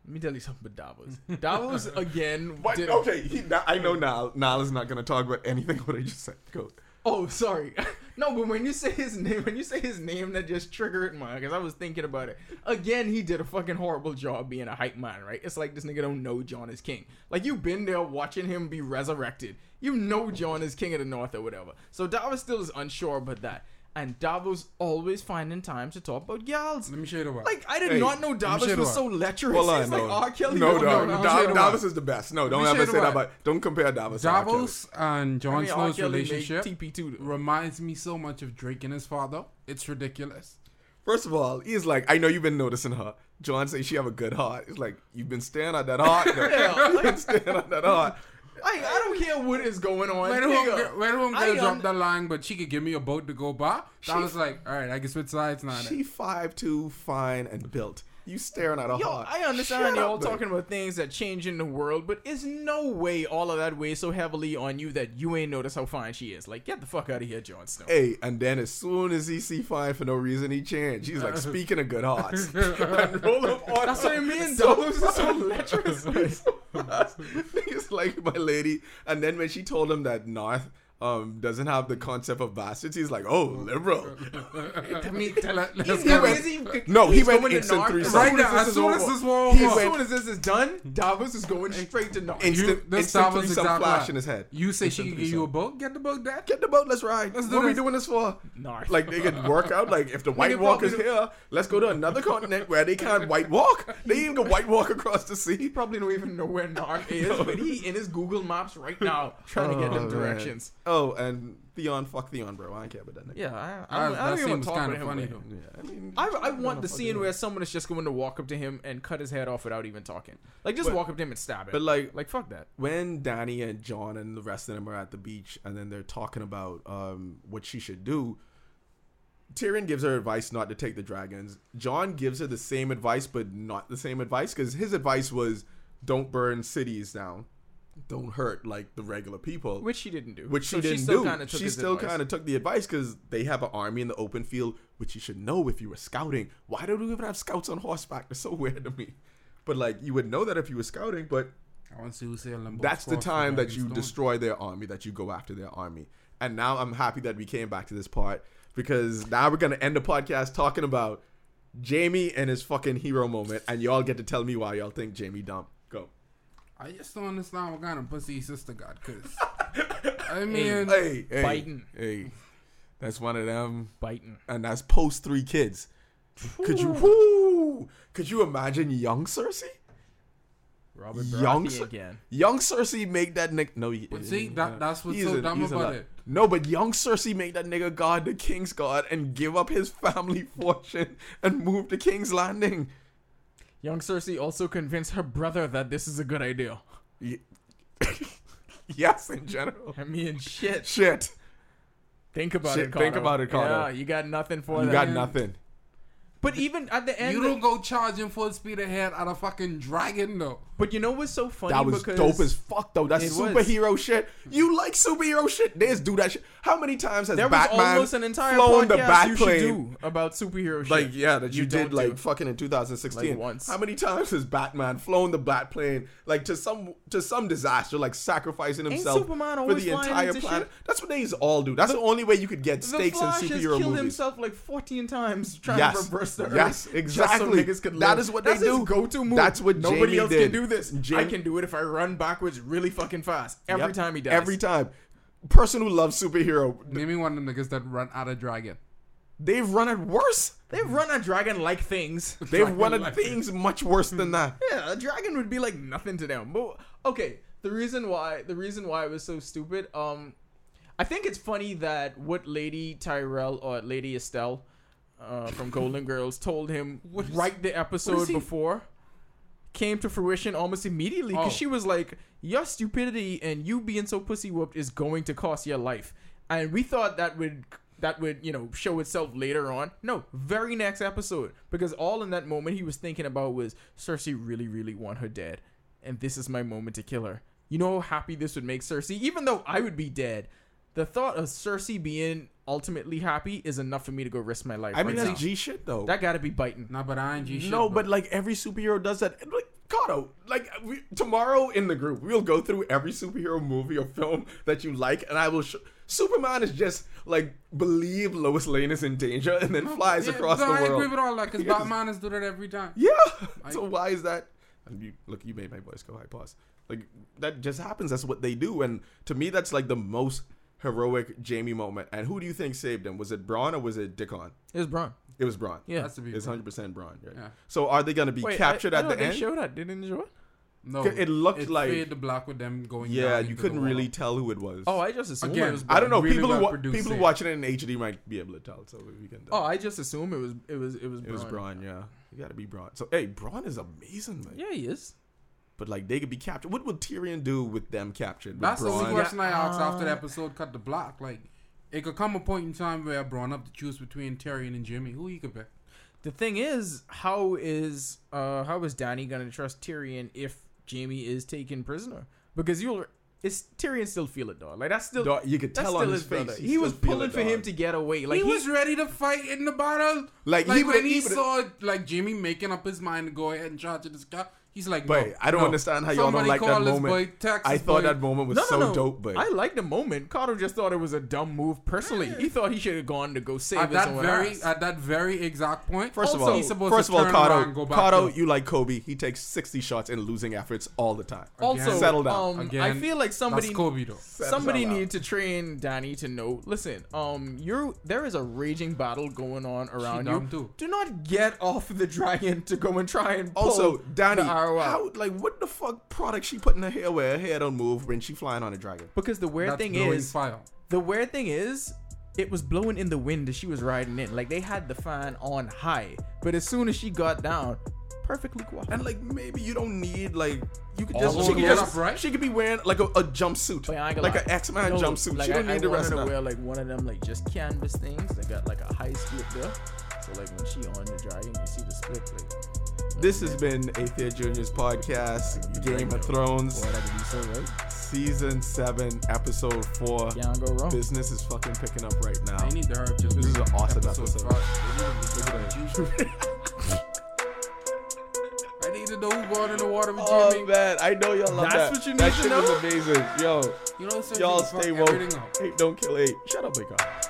Let me tell you something about Davos. Davos again. But did- okay, he, I know Niall. Niall is not going to talk about anything what I just said. Go. Oh, sorry. no, but when you say his name, when you say his name, that just triggered mine because I was thinking about it. Again, he did a fucking horrible job being a hype man, right? It's like this nigga don't know Jon is king. Like you've been there watching him be resurrected. You know Jon is king of the north or whatever. So Davos still is unsure about that. And Davos always finding time to talk about gals. Let me show you the what. Like I did Hey, not know Davos share was what? so lecherous. Hold on, It's no, like R. Kelly. no, No, no, no, no, Dav- Davos is the best. No, don't me ever share say the that what? about. Don't compare Davos. to R. Kelly. Davos and Jon I mean, R. Snow's Kelly made relationship TP2 though. reminds me so much of Drake and his father. It's ridiculous. First of all, he's like, I know you've been noticing her. Jon says she have a good heart. It's like you've been staring at that heart. though. Yeah. you've been staring at that heart. I, I don't care what is going on. Nigga. home, where the I un- dropped that line, but she could give me a boat to go by. She- That was like, all right, I can switch sides now. She five two, fine and built. You staring at a Yo, heart. I understand Shut y'all up, man. talking about things that change in the world, but it's no way all of that weighs so heavily on you that you ain't notice how fine she is. Like, get the fuck out of here, Jon Snow. Hey, and then as soon as he see fine for no reason, he changed. He's like, speaking of good hearts, and roll up on That's what I mean. so Davos so lecherous. He's like, my lady. And then when she told him that North um doesn't have the concept of bastards, he's like, oh, liberal. I mean, Let- let's he's go. going- No, he he's went going to instant Naath. threesome. Right now, as as soon this as this war as soon as this is done, Davos is going straight to Naath. Instant, You- this instant Davos threesome exact flash line. in his head. you say she Instant can give you a boat? Get the boat, Dad. Get the boat, let's ride. Let's do what are we doing this for? Naath. Like they could work out. Like if the White Walker's here, let's go to another continent where they can't White Walk. They even can White Walk across the sea. He sea. probably don't even know where Naath is, but he in his Google Maps right now trying to get Oh, them directions. Oh, and Theon, fuck Theon, bro. I don't care about that nigga. Yeah, I, I, I that don't scene even was talk kinda about him. funny, though. Yeah, I mean, I, I want the scene where someone is just going to walk up to him and cut his head off without even talking. Like just But- walk up to him and stab it. But like, like fuck that. when Dany and Jon and the rest of them are at the beach and then they're talking about um, what she should do, Tyrion gives her advice not to take the dragons. Jon gives her the same advice, but not the same advice because his advice was don't burn cities down, don't hurt like the regular people. Which she didn't do. which she So didn't still do. kinda took She his still kind of took the advice because they have an army in the open field, which you should know if you were scouting. Why do we even have scouts on horseback? That's so weird to me. But like, you would know that if you were scouting. But I want to see who sail them boats that's the time that you Dragonstone. destroy their army, that you go after their army. And now I'm happy that we came back to this part because now we're gonna end the podcast talking about Jaime and his fucking hero moment, and y'all get to tell me why y'all think Jaime dumb. Go. I just don't understand what kind of pussy sister got. Cause I mean, Hey, hey, Biting. hey, that's one of them. biting. and that's post three kids. Could you whoo, could you imagine young Cersei? Robert Young Baratheon Cer- again. Young Cersei make that nigga no he, But see, that- that's what's so a- dumb about it. No, but young Cersei make that nigga god, the king's god, and give up his family fortune and move to King's Landing. Young Cersei also convinced her brother that this is a good idea. Ye- yes, in general. I mean, shit. Shit, Think about Shit, it, think about it, Kato. Yeah, you got nothing for you that. You got man. nothing. But even at the end, you don't go charging full speed ahead at a fucking dragon though. But you know what's so funny? That was dope as fuck, though. That's It was. superhero shit. You like superhero shit? They just do that shit. How many times has there was Batman almost an entire flown the bat you should do about superhero shit. Like yeah, that you, You did like do. fucking in 2016. Like, once. How many times has Batman flown the bat plane like to some to some disaster, like sacrificing himself for the entire planet? shit? That's what they all do. That's the, only way you could get stakes in superhero killed movies. himself like 14 times trying Yes. to reverse the Earth. Yes, exactly. So live. is what they That's do. go-to move. That's what nobody Jaime else did. can do this. I can do it if I run backwards really fucking fast every Yep. time he does. Every time. Person who loves superhero, Name me one of the niggas that run out of dragon. they've run it worse. They've run at dragon like things. They've run at things much worse than that. Yeah, a dragon would be like nothing to them. But okay, the reason why the reason why it was so stupid, um, I think it's funny that what Lady Tyrell or Lady Estelle, uh, from Golden Girls told him What is- right the episode he- before came to fruition almost immediately because Oh. she was like, "Your stupidity and you being so pussy whooped is going to cost your life," and we thought that would that would you know show itself later on. No, very next episode because all in that moment he was thinking about was Cersei really really want her dead, and this is my moment to kill her. You know how happy this would make Cersei, even though I would be dead. The thought of Cersei being ultimately happy is enough for me to go risk my life. I mean, right that's now. G shit though. that got to be biting. Nah, but I ain't G shit. no, but like every superhero does that. Like Kato, like we, tomorrow in the group, we'll go through every superhero movie or film that you like, and I will. show Superman is just like believe Lois Lane is in danger and then oh, flies Yeah, across no, the I agree world. with all that because Yes. Batman is do that every time. Yeah. I- so why is that? And you, look, you made my voice go high. Pause. Like that just happens. That's what they do, and to me, that's like the most heroic Jaime moment. And who do you think saved him? Was it Bronn or was it Dickon? It was Bronn. It was Bronn. Yeah. Has to be. It's hundred percent Bronn. Right? Yeah. So are they gonna be Wait, captured I, at no, the they end? showed that. Didn't they show it? No, It looked like- fade the black with them going. Yeah, down you couldn't really tell who it was. Oh, I just assumed Again, it was. I don't know. really people who well wa- people who it. watching it in HD might be able to tell. So we can. Tell. Oh, I just assumed it was. It was. It was. it was Bronn. Bronn. Yeah, you got to be Bronn. So hey, Bronn is amazing, man. Yeah, he is. But like they could be captured. What would Tyrion do with them captured? With That's the only Bronn? question I asked after the Uh, episode cut the block. Like, it could come a point in time where I brought up to choose between Tyrion and Jaime. Who you could pick? The thing is, how is uh how is Dany gonna trust Tyrion if Jaime is taken prisoner? Because you'll is Tyrion still feel it though? Like that's still Dog, you could tell on his his face. He He, was pulling it, for him to get away. Like he, he, was ready to fight in the battle. Like, Like, he when he he saw like Jaime making up his mind to go ahead and charge at this guy, He's like, But no, I don't no. understand how y'all don't Somebody like that call moment. Boy, text I thought boy. that moment was No, no, so no. dope, but I like the moment. Carter just thought it was a dumb move personally. He thought he should have gone to go save at that very ass. at that very exact point. First of all, he's supposed first to of all, turn around Kato, and go back Kato, you like Kobe. He takes 60 shots in losing efforts all the time. also, Settle down. Um, Again, I feel like somebody That's Kobe somebody Settle down. needed to train Dany to know. Listen, um, you're there is a raging battle going on around you. too. Do not get off the dragon to go and try and pull Also, Dany, the arrow out. how, like, what the fuck product she put in her hair where her hair don't move when she flying on a dragon? because the weird That's thing blowing is fire. the weird thing is it was blowing in the wind as she was riding in. Like they had the fan on high, but as soon as she got down, perfectly quiet. And like, maybe you don't need like you could just the she could just up, right? she could be wearing like a, a jumpsuit, But I ain't gonna like an X Man No, jumpsuit. Like she don't I, need the I rest wanted of to wear like one of them like just canvas things that got like a high split there. So like when she on the dragon, you see the split. Like This has been Athea Junior's podcast, Game of Thrones, boy, that could be so right. season seven, episode four. Can't go wrong. Business is fucking picking up right now. They need to hurry up. This is an awesome episode episode. five. They need to be juicy. I need to know who going in the water with Oh Jimmy. man, I know y'all love that. That's that. what you that need to shit know? was amazing. Yo, You know, y'all stay woke. Hate don't kill hate. Shut up, big guy.